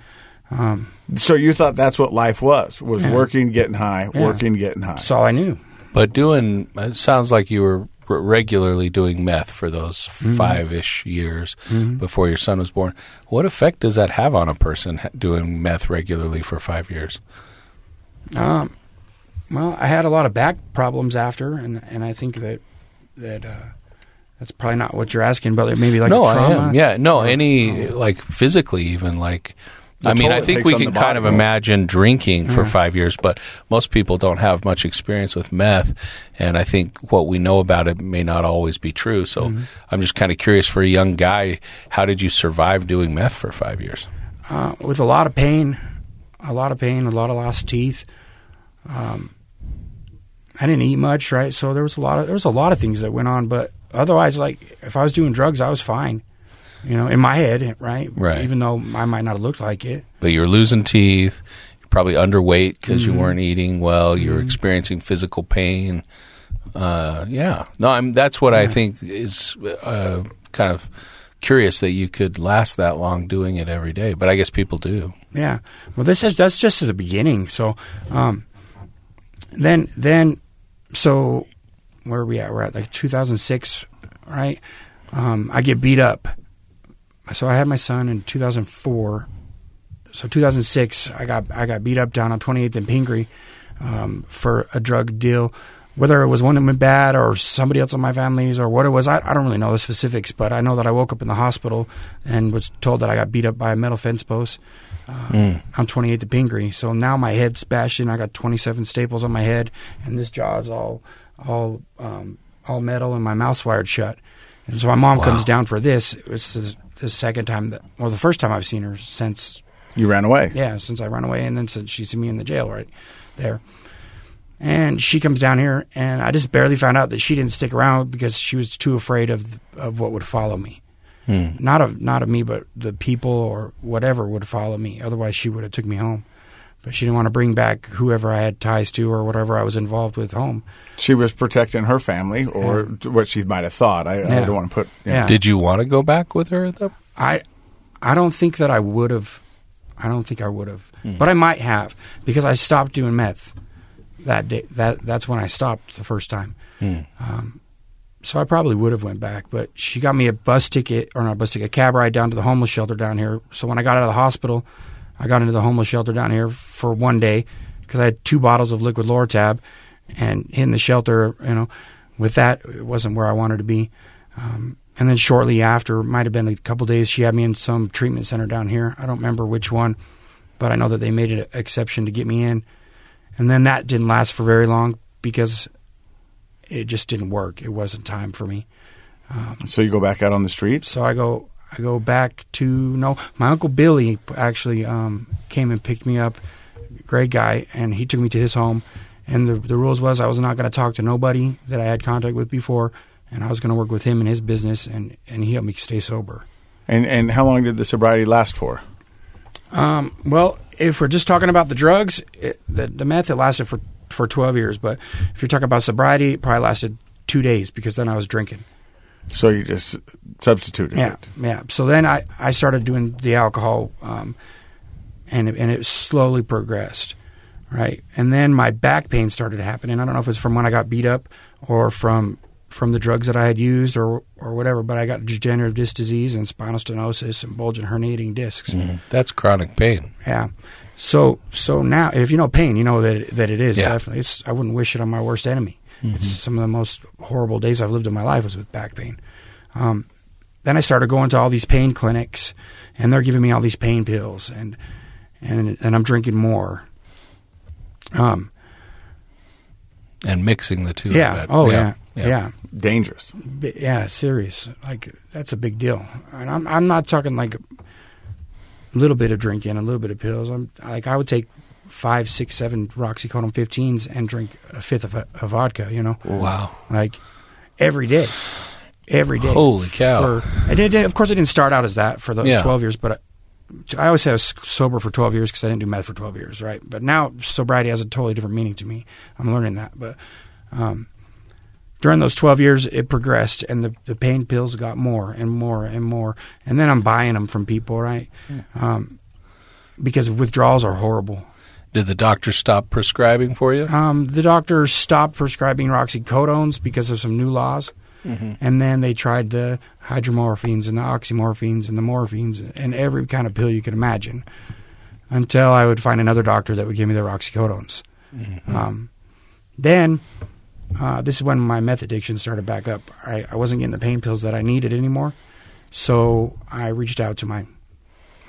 Um, So you thought that's what life was, was Yeah. working, getting high, Yeah. working, getting high. that's all I knew. But doing, it sounds like you were r- regularly doing meth for those five ish years before your son was born. What effect does that have on a person doing meth regularly for five years? Um, well, I had a lot of back problems after, and and I think that that uh, that's probably not what you're asking, but maybe like no. I am. Yeah, no, any like physically even like. I mean, I think we can kind of imagine drinking for Yeah. five years, but most people don't have much experience with meth, and I think what we know about it may not always be true. So Mm-hmm. I'm just kind of curious for a young guy, how did you survive doing meth for five years? uh, with a lot of pain, a lot of pain, a lot of lost teeth. Um, I didn't eat much, right? So there was a lot of there was a lot of things that went on, but otherwise, like if I was doing drugs, I was fine. You know, in my head, right? Right. Even though I might not have looked like it. But you're losing teeth, you're probably underweight because Mm-hmm. you weren't eating well, you're experiencing physical pain. Uh, yeah, no, I'm. That's what I think is uh, kind of curious that you could last that long doing it every day. But I guess people do. Yeah. Well, this is that's just the beginning. So, um, then then, so where are we at? We're at like 2006, right? Um, I get beat up. So I had my son in 2004. So 2006, I got I got beat up down on 28th and Pingree um, for a drug deal. Whether it was one that went bad or somebody else in my family's or what it was, I, I don't really know the specifics. But I know that I woke up in the hospital and was told that I got beat up by a metal fence post. Uh, I'm 28 to Pingree, so now my head's bashed in. I got 27 staples on my head, and this jaw's all all um, all metal, and my mouth's wired shut. And so my mom Wow. comes down for this. It's the, the second time that, or the first time I've seen her since You ran away. yeah, since I ran away, and then since she seen me in the jail right there. And she comes down here, and I just barely found out that she didn't stick around because she was too afraid of of what would follow me. Hmm. Not of not of me, but the people or whatever would follow me. Otherwise, she would have took me home. But she didn't want to bring back whoever I had ties to or whatever I was involved with home. She was protecting her family, or what she might have thought. I, I don't want to put. Yeah. Did you want to go back with her at that? I I don't think that I would have. I don't think I would have, but I might have because I stopped doing meth that day. That that's when I stopped the first time. Hmm. Um, so I probably would have went back, but she got me a bus ticket or not a bus ticket, a cab ride down to the homeless shelter down here. So when I got out of the hospital, I got into the homeless shelter down here for one day because I had two bottles of liquid Lortab, and in the shelter, you know, with that it wasn't where I wanted to be. Um, and then shortly after, might have been a couple days, she had me in some treatment center down here. I don't remember which one, but I know that they made an exception to get me in. And then that didn't last for very long because it just didn't work. It wasn't time for me. So you go back out on the streets. So I go I go back to no, my uncle Billy actually um, came and picked me up, great guy, and he took me to his home. And the the rules was I was not going to talk to nobody that I had contact with before, and I was going to work with him in his business, and and he helped me stay sober. And and how long did the sobriety last for? Um, well, if we're just talking about the drugs, it, the the meth it lasted for for twelve years, but if you're talking about sobriety, it probably lasted two days because then I was drinking. So you just substituted Yeah, it. yeah. So then I, I started doing the alcohol, um, and it, and it slowly progressed, right? And then my back pain started happening. I don't know if it's from when I got beat up or from from the drugs that I had used or or whatever. But I got degenerative disc disease and spinal stenosis and bulging herniating discs. That's chronic pain. Yeah. So so now, if you know pain, you know that it, that it is Yeah. definitely. It's I wouldn't wish it on my worst enemy. It's some of the most horrible days I've lived in my life was with back pain. Um, then I started going to all these pain clinics, and they're giving me all these pain pills, and and and I'm drinking more. Um. And mixing the two. Yeah. Oh yeah. Yeah. Dangerous. Bi- Yeah. Serious. Like that's a big deal. And I'm I'm not talking like a little bit of drinking, a little bit of pills. I'm like I would take five, six, seven Roxicodone 15s and drink a fifth of, of vodka. You know, Wow. like every day, every day. Holy cow. For, I did, of course, I didn't start out as that for those Yeah. 12 years, but I, I always say I was sober for 12 years because I didn't do meth for 12 years, right? But now sobriety has a totally different meaning to me. I'm learning that. But um, during those 12 years, it progressed and the, the pain pills got more and more and more. And then I'm buying them from people, right? Um, because withdrawals are horrible. Did the doctor stop prescribing for you? Um, the doctor stopped prescribing roxicodones because of some new laws. And then they tried the hydromorphines and the oxymorphines and the morphines and every kind of pill you could imagine until I would find another doctor that would give me the roxicodones. Um, then uh, this is when my meth addiction started back up. I, I wasn't getting the pain pills that I needed anymore, so I reached out to my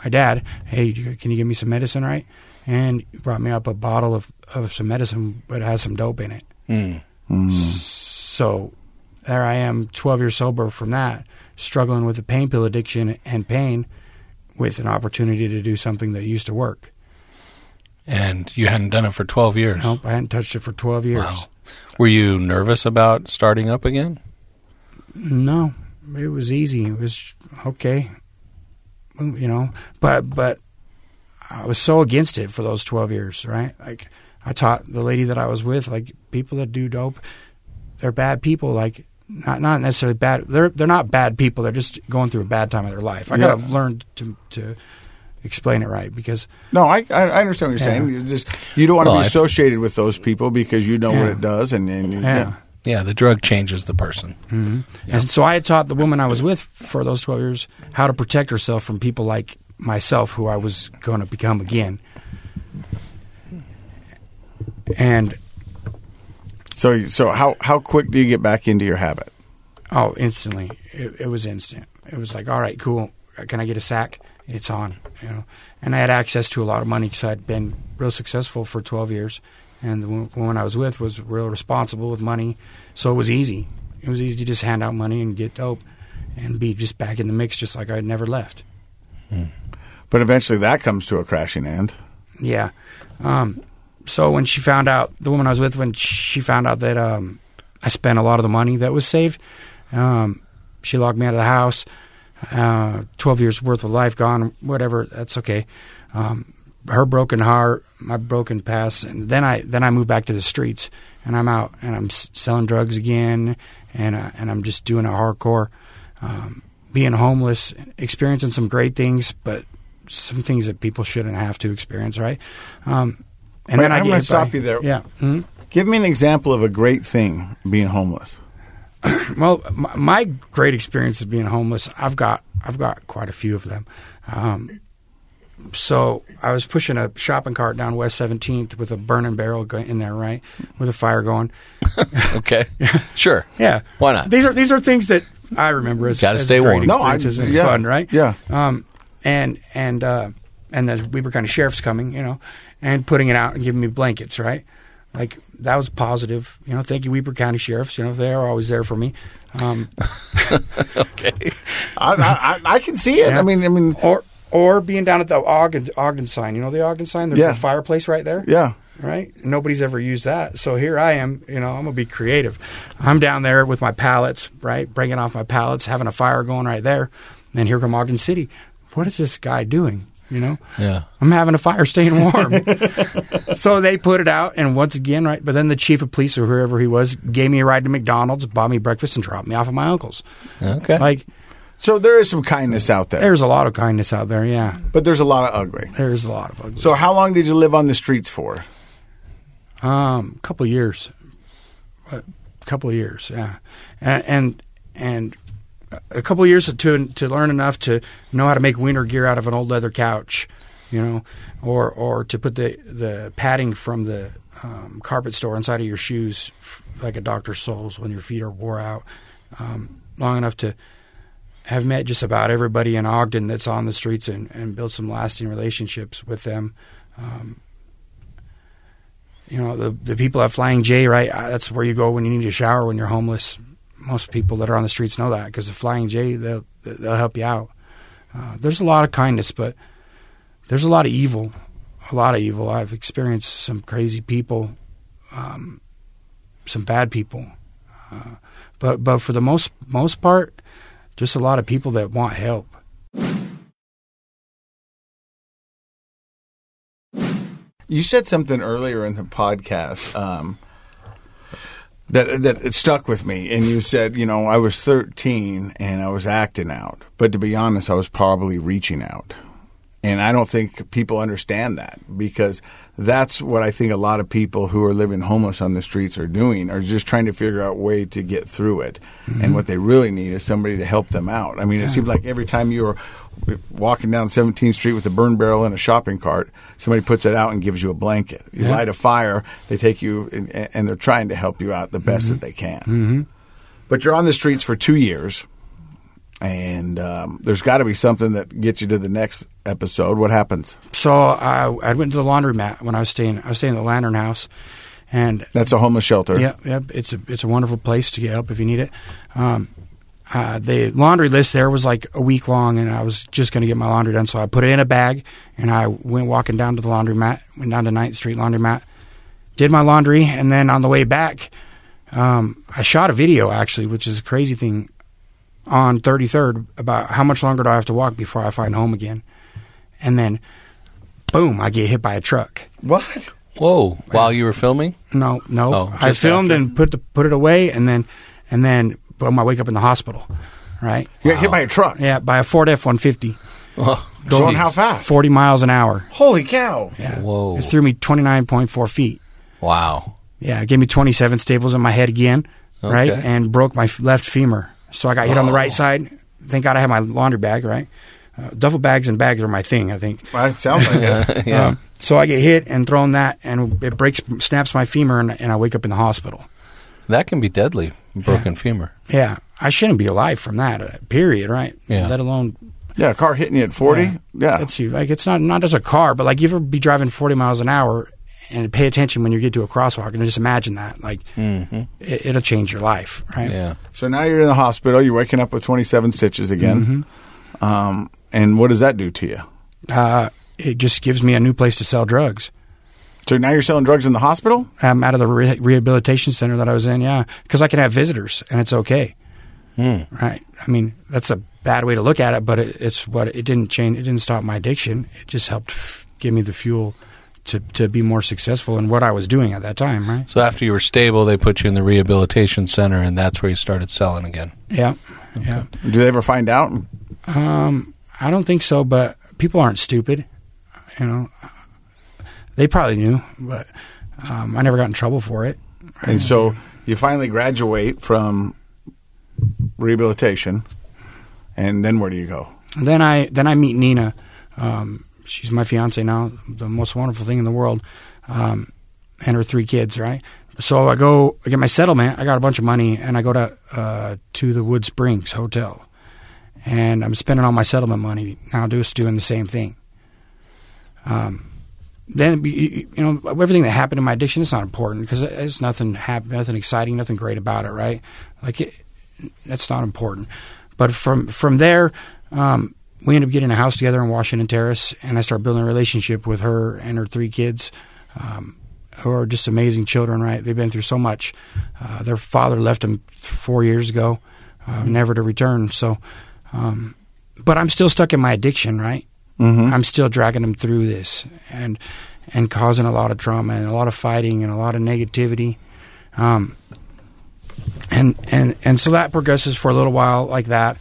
my dad. Hey, can you give me some medicine, right? And he brought me up a bottle of, of some medicine, but it has some dope in it. Mm. So there I am, 12 years sober from that, struggling with a pain pill addiction and pain with an opportunity to do something that used to work. And you hadn't done it for 12 years. Nope, I hadn't touched it for 12 years. Wow. Were you nervous about starting up again? No, it was easy. It was okay, you know. But but I was so against it for those twelve years, right? Like I taught the lady that I was with, like people that do dope, they're bad people. Like not not necessarily bad. They're they're not bad people. They're just going through a bad time of their life. I Yeah. gotta learn to to explain it right because No, I I I understand what you're Yeah. saying. You just you don't want to Well, be I- associated with those people because you know what it does, and, and you, yeah. Yeah, the drug changes the person. hmm And so I had taught the woman I was with for those 12 years how to protect herself from people like myself who I was going to become again. And So so how how quick do you get back into your habit? oh, instantly, it, it was instant. It was like, all right, cool. Uh, can I get a sack? It's on, you know. And I had access to a lot of money because I'd been real successful for 12 years. And the woman I was with was real responsible with money. So it was easy. It was easy to just hand out money and get dope and be just back in the mix just like I'd never left. But eventually that comes to a crashing end. Yeah. Um, so when she found out, the woman I was with, when she found out that um, I spent a lot of the money that was saved, um, she locked me out of the house. Uh, Twelve years worth of life gone. Whatever. That's okay. Um, her broken heart, my broken past, and then I then I moved back to the streets, and I'm out and I'm selling drugs again, and uh, and I'm just doing a hardcore, um, being homeless, experiencing some great things, but some things that people shouldn't have to experience, right? Um, and Wait, then I I'm get gonna stop by- you there. Yeah. Mhm. Give me an example of a great thing being homeless. Well, my, my great experience of being homeless, I've got I've got quite a few of them. Um, so I was pushing a shopping cart down West Seventeenth with a burning barrel in there, right, with a fire going. Okay. sure. Yeah, Why not? These are these are things that I remember as, Gotta stay great warm. No, I- experiences and yeah, fun, right? yeah. Um, and and uh, and the Weber County Sheriff's coming, you know, and putting it out and giving me blankets, right? Like that was positive, you know. Thank you, Weber County Sheriffs. You know, they are always there for me. Um, Okay. I, I, I can see it. Yeah. I mean, I mean, or or being down at the Ogden, Ogden sign. You know the Ogden sign. There's Yeah. a fireplace right there. yeah. Right. Nobody's ever used that. So here I am. You know, I'm gonna be creative. I'm down there with my pallets, right, bringing off my pallets, having a fire going right there. And here come Ogden City. What is this guy doing? You know, Yeah. I'm having a fire, staying warm. so they put it out, and once again, right. But then the chief of police or whoever he was gave me a ride to McDonald's, bought me breakfast, and dropped me off at my uncle's. Okay. Like So there is some kindness out there, there's a lot of kindness out there. Yeah, but there's a lot of ugly. there's a lot of ugly. So how long did you live on the streets for? Um, a couple of years, a couple years, yeah, and and, and a couple years to to learn enough to know how to make winter gear out of an old leather couch, you know, or or to put the the padding from the um, carpet store inside of your shoes, like a doctor's soles when your feet are wore out. Um, long enough to have met just about everybody in Ogden that's on the streets and, and built some lasting relationships with them. Um, you know, the the people at Flying J, right? That's where you go when you need a shower when you're homeless. Most people that are on the streets know that because the Flying J, they'll they'll help you out. Uh, there's a lot of kindness, but there's a lot of evil. A lot of evil. I've experienced some crazy people, um, some bad people, uh, but but for the most most part, just a lot of people that want help. You said something earlier in the podcast um, that that stuck with me, and you said, you know, I was 13 and I was acting out, but to be honest, I was probably reaching out. And I don't think people understand that because that's what I think a lot of people who are living homeless on the streets are doing are just trying to figure out a way to get through it. And what they really need is somebody to help them out. I mean, it seems like every time you're walking down 17th Street with a burn barrel and a shopping cart, somebody puts it out and gives you a blanket. You light a fire, they take you and, and they're trying to help you out the best that they can. Mm-hmm. But you're on the streets for two years and um, there's got to be something that gets you to the next episode. What happens? So I, I went to the laundromat when I was staying. I was staying at the Lantern House, and That's a homeless shelter. yeah, yeah, it's a it's a wonderful place to get help if you need it. Um, uh, the laundry list there was like a week long, and I was just going to get my laundry done, so I put it in a bag, and I went walking down to the laundromat, went down to Ninth Street laundromat, did my laundry, and then on the way back, um, I shot a video actually, which is a crazy thing, on 33rd about how much longer do I have to walk before I find home again, and then, boom, I get hit by a truck. What? Whoa! While you were filming, No, no. Oh, I filmed after? and put the, put it away, and then and then boom, I wake up in the hospital. Right? You got hit by a truck. Yeah, by a Ford F one fifty, oh, Going how fast? forty miles an hour. Holy cow! Yeah. Whoa. It threw me twenty nine point four feet. Wow! Yeah, it gave me twenty seven staples in my head again. Right, and broke my f- left femur. So I got hit on the right side. Thank God I had my laundry bag. Right, uh, duffel bags and bags are my thing. I think. Well, it sounds like it. yeah. Um, so I get hit and thrown that, and it breaks, snaps my femur, and, and I wake up in the hospital. that can be deadly. Broken femur. Yeah, I shouldn't be alive from that. Uh, period. Right. Yeah. Let alone Yeah, a car hitting you at 40? Yeah. It's you. Like it's not not just a car, but like you ever be driving forty miles an hour and pay attention when you get to a crosswalk and just imagine that. Like Mm-hmm. it, it'll change your life. Right. Yeah. So now you're in the hospital. You're waking up with 27 stitches again. Mm-hmm. Um, and what does that do to you? Uh, it just gives me a new place to sell drugs. So now you're selling drugs in the hospital? I'm out of the re- rehabilitation center that I was in. Yeah, because I can have visitors and it's okay. Hmm. Right. I mean, that's a bad way to look at it, but it, it's what it didn't change. It didn't stop my addiction. It just helped f- give me the fuel to to be more successful in what I was doing at that time. Right. So after you were stable, they put you in the rehabilitation center, and that's where you started selling again. Yeah. Yeah. Do they ever find out? Um, I don't think so, but people aren't stupid. You know, they probably knew, but um, I never got in trouble for it. And so you finally graduate from rehabilitation. And then where do you go? And then I then I meet Nina. Um, she's my fiance now, the most wonderful thing in the world, um, and her three kids. Right. So I go, I get my settlement. I got a bunch of money, and I go to uh, to the Wood Springs Hotel, and I'm spending all my settlement money now. Just doing the same thing. Um, then you know everything that happened in my addiction is not important because it's nothing happened, nothing exciting, nothing great about it, right? Like it, that's not important. But from from there, um, we ended up getting a house together in Washington Terrace, and I started building a relationship with her and her three kids, um, who are just amazing children. Right? They've been through so much. Uh, their father left them four years ago, uh, never to return. So, um, but I'm still stuck in my addiction. Right? Mm-hmm. I'm still dragging them through this and and causing a lot of trauma and a lot of fighting and a lot of negativity. Um, and and and so that progresses for a little while like that,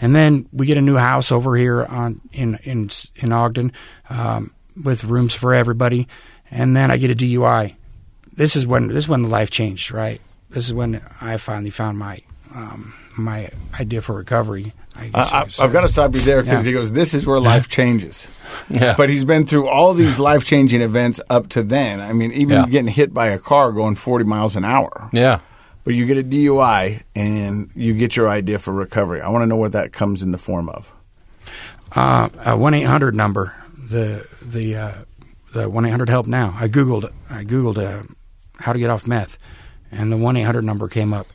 and then we get a new house over here on in in in Ogden um, with rooms for everybody, and then I get a DUI. This is when this is when the life changed, right? This is when I finally found my um, my idea for recovery. I guess I, I, I've say. got to stop you there because Yeah. he goes, This is where life changes. Yeah. But he's been through all these life changing events up to then. I mean, even Yeah. getting hit by a car going 40 miles an hour. yeah. But you get a DUI and you get your idea for recovery. I want to know what that comes in the form of. uh, a one eight hundred number. The the uh, the one eight hundred help now. I googled I googled uh, how to get off meth, and the one eight hundred number came up,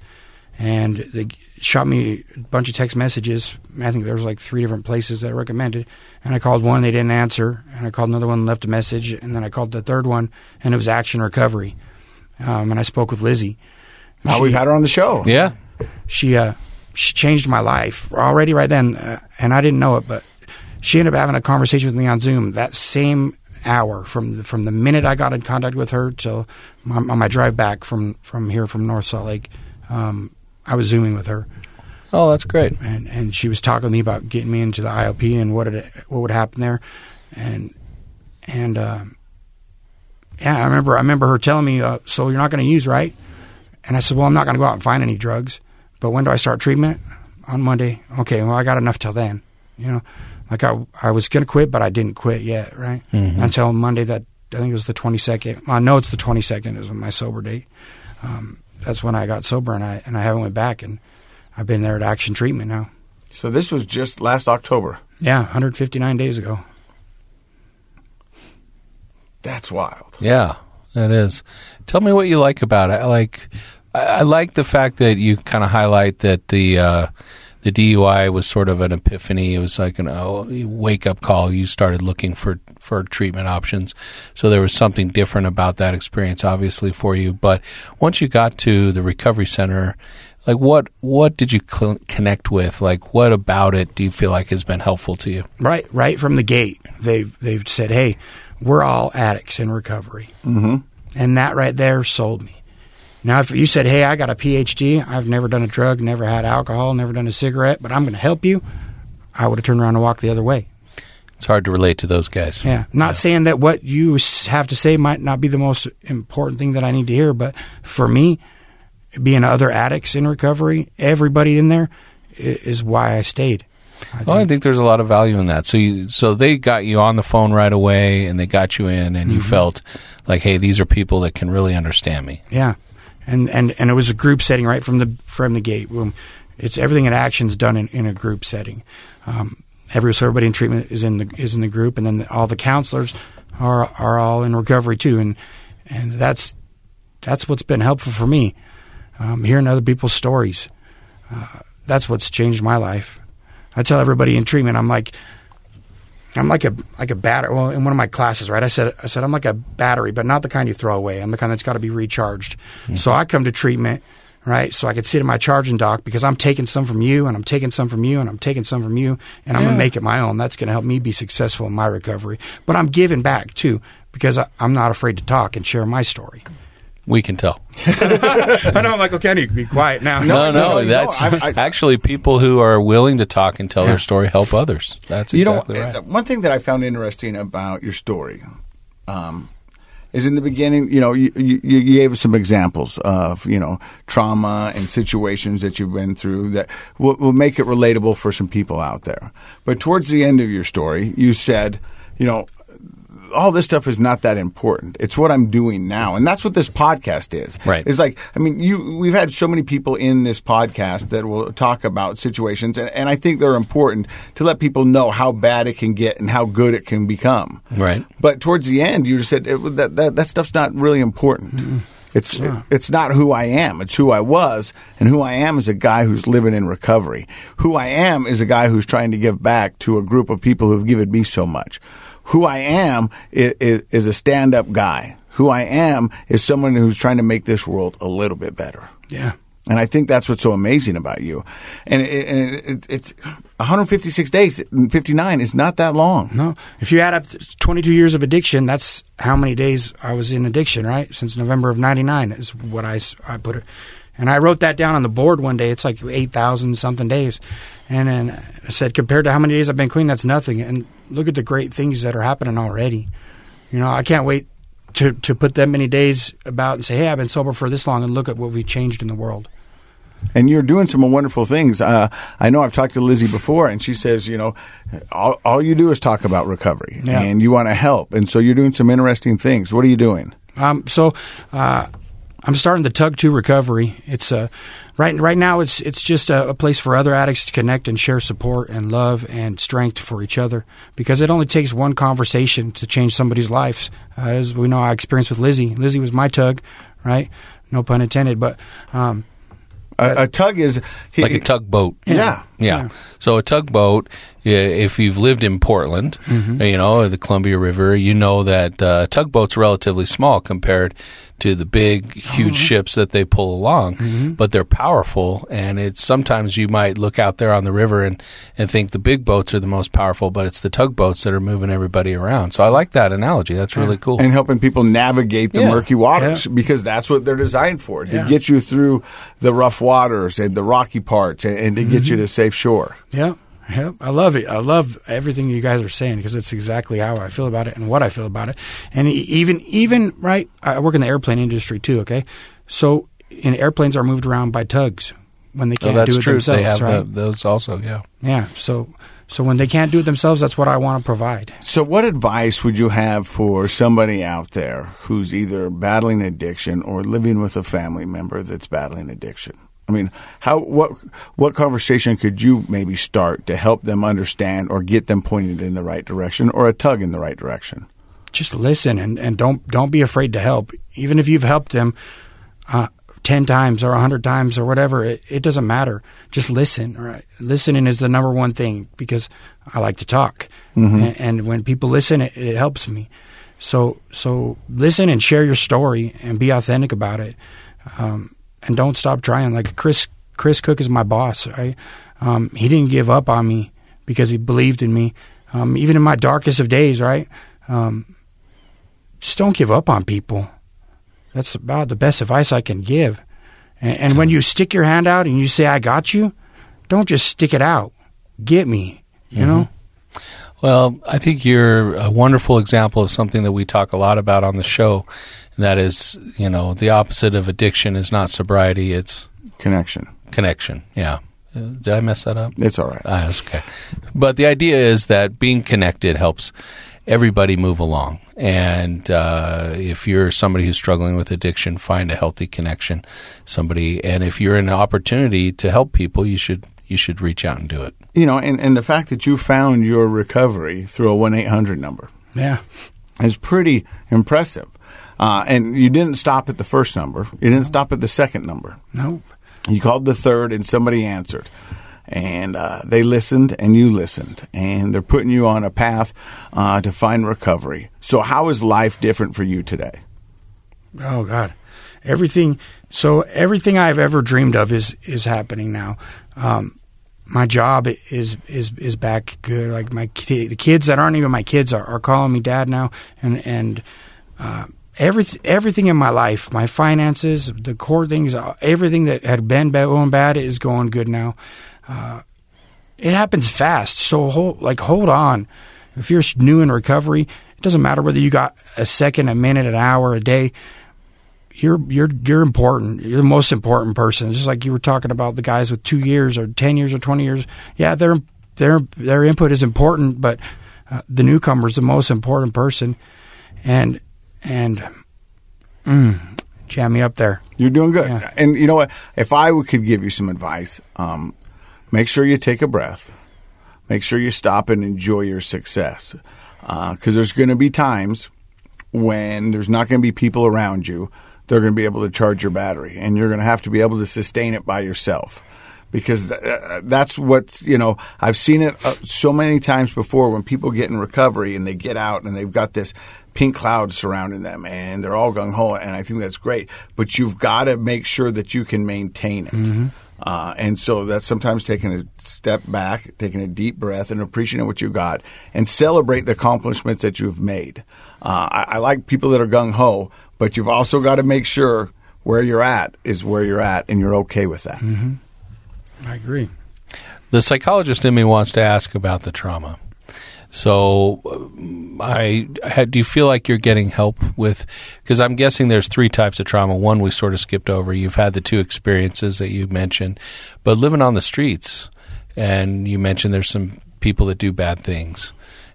and they shot me a bunch of text messages. I think there was like three different places that I recommended, and I called one, they didn't answer, and I called another one, left a message, and then I called the third one, and it was Action Recovery, um, and I spoke with Lizzie. We've had her on the show. Yeah. she uh, she changed my life already right then, uh, and I didn't know it, but she ended up having a conversation with me on Zoom that same hour from the, from the minute I got in contact with her till my, on my drive back from from here from North Salt Lake. Um, I was zooming with her, Oh, that's great. and, and she was talking to me about getting me into the IOP and what it, what would happen there. and and uh, yeah, I remember I remember her telling me, uh, "So you're not going to use, right?" And I said, "Well, I'm not going to go out and find any drugs, but when do I start treatment? On Monday. Okay, well, I got enough till then. You know, like I I was going to quit, but I didn't quit yet, right? Until Monday that I think it was the 22nd. I know it's the 22nd is my sober date. Um, that's when I got sober, and I and I haven't went back, and I've been there at Action Treatment now. So this was just last October. Yeah, 159 days ago. That's wild. Yeah, that is. Tell me what you like about it. Like, I, I like the fact that you kind of highlight that the uh, the DUI was sort of an epiphany. It was like an oh, wake up call. You started looking for for treatment options. So there was something different about that experience, obviously for you. But once you got to the recovery center. Like what? What did you cl- connect with? Like what about it do you feel like has been helpful to you? Right, right from the gate, they've they've said, "Hey, we're all addicts in recovery," mm-hmm. and that right there sold me. Now, if you said, "Hey, I got a PhD, I've never done a drug, never had alcohol, never done a cigarette, but I'm going to help you," I would have turned around and walked the other way. It's hard to relate to those guys. Yeah, not saying that what you have to say might not be the most important thing that I need to hear, but for me, being other addicts in recovery, everybody in there is why I stayed. I Well, I think there's a lot of value in that. So, you, so they got you on the phone right away, and they got you in, and you mm-hmm. felt like, hey, these are people that can really understand me. Yeah, and and and it was a group setting right from the from the gate. It's everything in action's done in, in a group setting. Um, every so everybody in treatment is in the is in the group, and then all the counselors are are all in recovery too, and and that's that's what's been helpful for me. Um, hearing other people's stories, uh, that's what's changed my life. I tell everybody in treatment, I'm like, I'm like a like a battery. Well, in one of my classes, right? I said I said I'm like a battery, but not the kind you throw away. I'm the kind that's got to be recharged. Mm-hmm. So I come to treatment, right? So I could sit in my charging dock because I'm taking some from you, and I'm taking some from you, and I'm taking some from you, and I'm Yeah. gonna make it my own. That's gonna help me be successful in my recovery. But I'm giving back too because I, I'm not afraid to talk and share my story. We can tell. I know. I'm like, okay, I need to be quiet now. No, no, no, no, that's I- I- actually people who are willing to talk and tell their story help others. That's You exactly know, right. uh, one thing that I found interesting about your story um, is in the beginning, you know, you, you, you gave us some examples of, you know, trauma and situations that you've been through that will, will make it relatable for some people out there. But towards the end of your story, you said, you know, all this stuff is not that important. It's what I'm doing now, and that's what this podcast is. Right. It's like I mean, you we've had so many people in this podcast that will talk about situations, and, and I think they're important to let people know how bad it can get and how good it can become. Right. But towards the end, you just said it, that, that that stuff's not really important. Mm-hmm. It's it's not who I am. It's who I was, and who I am is a guy who's living in recovery. Who I am is a guy who's trying to give back to a group of people who've given me so much. Who I am is, is a stand up guy. Who I am is someone who's trying to make this world a little bit better. Yeah. And I think that's what's so amazing about you. And, it, and it, it's 156 days, 59 is not that long. No, if you add up 22 years of addiction, that's how many days I was in addiction, right? Since November of 99 is what I, I put it. And I wrote that down on the board one day. It's like 8,000 something days. And then I said, compared to how many days I've been clean, that's nothing. And look at the great things that are happening already. You know, I can't wait to, to put that many days about and say, hey, I've been sober for this long and look at what we've changed in the world. and you're doing some wonderful things. Uh, I know I've talked to Lizzie before, and she says, you know, all, all you do is talk about recovery, Yeah. and you want to help, and so you're doing some interesting things. What are you doing? Um, so uh, I'm starting the Tug to Recovery. It's uh, right right now. It's it's just a, a place for other addicts to connect and share support and love and strength for each other. Because it only takes one conversation to change somebody's life. Uh, as we know, I experienced with Lizzie. Lizzie was my tug, right? No pun intended. But um, A, a tug is he, like a tugboat. Yeah. Yeah. Yeah. So a tugboat, if you've lived in Portland, Mm-hmm. you know, the Columbia River, you know that uh, tugboats are relatively small compared to the big, huge Uh-huh. ships that they pull along, Mm-hmm. but they're powerful. And it's sometimes you might look out there on the river and, and think the big boats are the most powerful, but it's the tugboats that are moving everybody around. So I like that analogy. That's really cool. and helping people navigate the Yeah. murky waters Yeah. because that's what they're designed for to Yeah. get you through the rough waters and the rocky parts and, and to get you to safe shore. yeah, Yep, I love it. I love everything you guys are saying because it's exactly how I feel about it and what I feel about it. And e- even even right, I work in the airplane industry too. Okay, so in airplanes are moved around by tugs when they Oh, can't that's do it true. themselves. they have right? the, those also. Yeah. yeah. So so when they can't do it themselves, that's what I want to provide. So, what advice would you have for somebody out there who's either battling addiction or living with a family member that's battling addiction? I mean, how what what conversation could you maybe start to help them understand or get them pointed in the right direction or a tug in the right direction? just listen and, and don't don't be afraid to help. Even if you've helped them uh, ten times or a hundred times or whatever, it, it doesn't matter. Just listen. Right, listening is the number one thing because I like to talk, and, and when people listen, it, it helps me. So so listen and share your story and be authentic about it, um, and don't stop trying. Like Chris Chris Cook is my boss. Right, um, he didn't give up on me because he believed in me, um, even in my darkest of days. Right. Um, just don't give up on people. That's about the best advice I can give. And, and when you stick your hand out and you say, I got you, don't just stick it out. Get me, you know? Well, I think you're a wonderful example of something that we talk a lot about on the show. And that is, you know, the opposite of addiction is not sobriety, it's Connection. connection. Yeah. Uh, Did I mess that up? It's all right. Ah, okay. But the idea is that being connected helps everybody move along. And uh, if you're somebody who's struggling with addiction, find a healthy connection, somebody. And if you're in an opportunity to help people, you should you should reach out and do it. You know, and, and the fact that you found your recovery through a 1 800 number Yeah. is pretty impressive. Uh, and you didn't stop at the first number, you didn't stop at the second number. No. You called the third, and somebody answered. And uh, they listened, and you listened. And they're putting you on a path uh, to find recovery. So, how is life different for you today? Oh God, everything. So everything I've ever dreamed of is is happening now. Um, my job is is is back good. Like my the kids that aren't even my kids are, are calling me dad now, and and uh, everything everything in my life, my finances, the core things, uh, everything that had been bad, going bad is going good now. Uh, it happens fast, so hold like hold on. If you're new in recovery, it doesn't matter whether you got a second, a minute, an hour, a day you're you're you're important. You're the most important person. Just like you were talking about the guys with two years or ten years or twenty years. Yeah, their their their input is important, but uh, the newcomer is the most important person. And and mm, jam me up there. You're doing good. Yeah. And you know what? If I could give you some advice, um, make sure you take a breath. Make sure you stop and enjoy your success. Because there's going to be times when there's not going to be people around you. They're going to be able to charge your battery, and you're going to have to be able to sustain it by yourself. Because uh, that's what's, you know, I've seen it uh, so many times before when people get in recovery and they get out and they've got this pink cloud surrounding them and they're all gung ho, and I think that's great. But you've got to make sure that you can maintain it. Uh, and so that's sometimes taking a step back, taking a deep breath, and appreciating what you got, and celebrate the accomplishments that you've made. Uh, I, I like people that are gung ho, but you've also got to make sure where you're at is where you're at, and you're okay with that. I agree. The psychologist in me wants to ask about the trauma. So, um, I had, do you feel like you're getting help with? Because I'm guessing there's three types of trauma. One we sort of skipped over. You've had the two experiences that you mentioned, but living on the streets, and you mentioned there's some people that do bad things.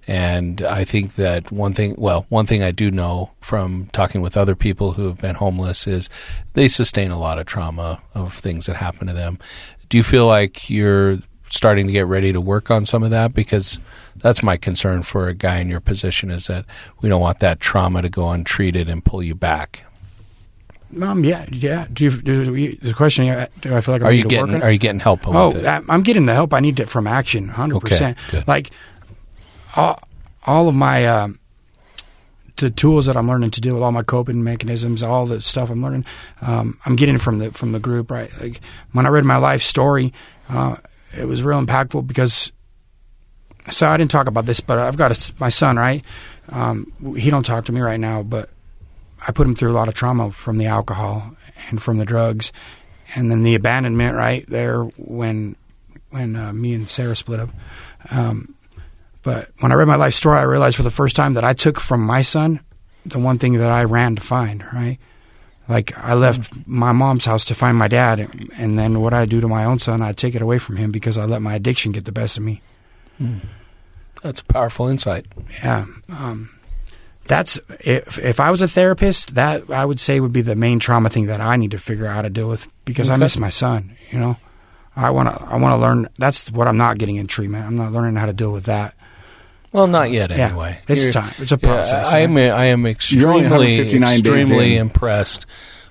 And I think that one thing, well, one thing I do know from talking with other people who have been homeless is they sustain a lot of trauma of things that happen to them. Do you feel like you're starting to get ready to work on some of that? Because that's my concern for a guy in your position is that we don't want that trauma to go untreated and pull you back. Um, yeah, yeah. Do you, do you, the question? Do I feel like I Are you to getting work on? it? Are you getting help Oh, with it? I- I'm getting the help I need to, from action, hundred Okay, percent. Like all, all of my um, the tools that I'm learning to do with all my coping mechanisms, all the stuff I'm learning, um, I'm getting from the from the group. Right, like when I read my life story, uh, it was real impactful because. So I didn't talk about this, but I've got a my son. Right, um, he don't talk to me right now, but I put him through a lot of trauma from the alcohol and from the drugs, and then the abandonment right there when when uh, me and Sarah split up. Um, but when I read my life story, I realized for the first time that I took from my son the one thing that I ran to find. Right, like I left my mom's house to find my dad, and then what I do to my own son, I take it away from him because I let my addiction get the best of me. That's a powerful insight. Yeah. Um, that's if if I was a therapist, that I would say would be the main trauma thing that I need to figure out how to deal with because I miss my son. You know, I want to I want to learn. That's what I'm not getting in treatment. I'm not learning how to deal with that. Well, not yet Yeah. anyway. It's You're- time. It's a Yeah, process. I am I am extremely extremely in. impressed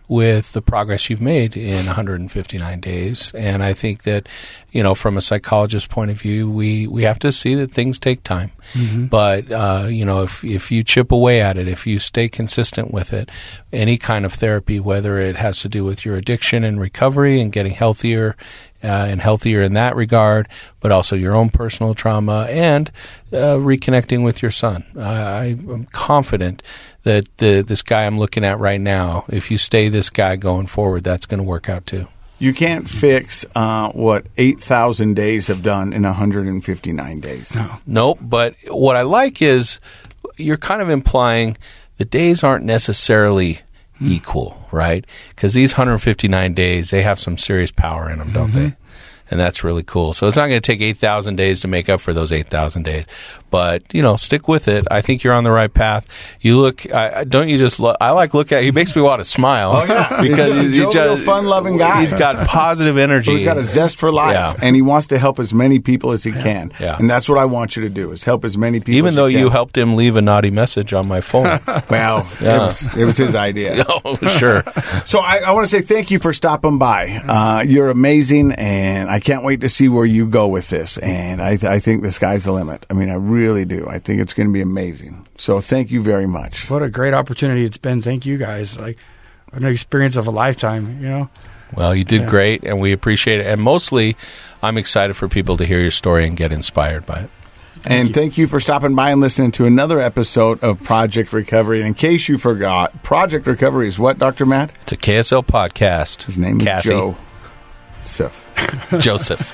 with the progress you've made in 159 days, and I think that you know from a psychologist's point of view, we we have to see that things take time. But uh, you know, if if you chip away at it, if you stay consistent with it, any kind of therapy, whether it has to do with your addiction and recovery and getting healthier uh, and healthier in that regard, but also your own personal trauma and uh, reconnecting with your son. I, I am confident that the, this guy I'm looking at right now, if you stay this guy going forward, that's going to work out too. You can't fix uh, what 8,000 days have done in 159 days. No. Nope. But what I like is you're kind of implying the days aren't necessarily equal, right? Because these 159 days, they have some serious power in them, don't mm-hmm. they? And that's really cool. So it's not going to take 8,000 days to make up for those 8,000 days. But, you know, stick with it. I think you're on the right path. You look, I, don't you just, lo- I like look at, he makes me want to smile. Oh, yeah. because He's just a he fun-loving guy. He's got positive energy. He's got a zest for life, Yeah. and he wants to help as many people as he can. Yeah. And that's what I want you to do: is help as many people. Even though you can. helped him leave a naughty message on my phone. Well, Yeah. it, was, it was his idea. oh, sure. So I, I want to say thank you for stopping by. Uh, you're amazing, and I can't wait to see where you go with this. Mm-hmm. And I, I think the sky's the limit. I mean, I really do. I think it's going to be amazing. So thank you very much. What a great opportunity it's been. Thank you guys. Like an experience of a lifetime. You know. Well, you did great, and we appreciate it. And mostly, I'm excited for people to hear your story and get inspired by it. and thank you for stopping by and listening to another episode of Project Recovery. And in case you forgot, Project Recovery is what, Dr. Matt? It's a KSL podcast. His name Casey, is Joe Sif. Joseph.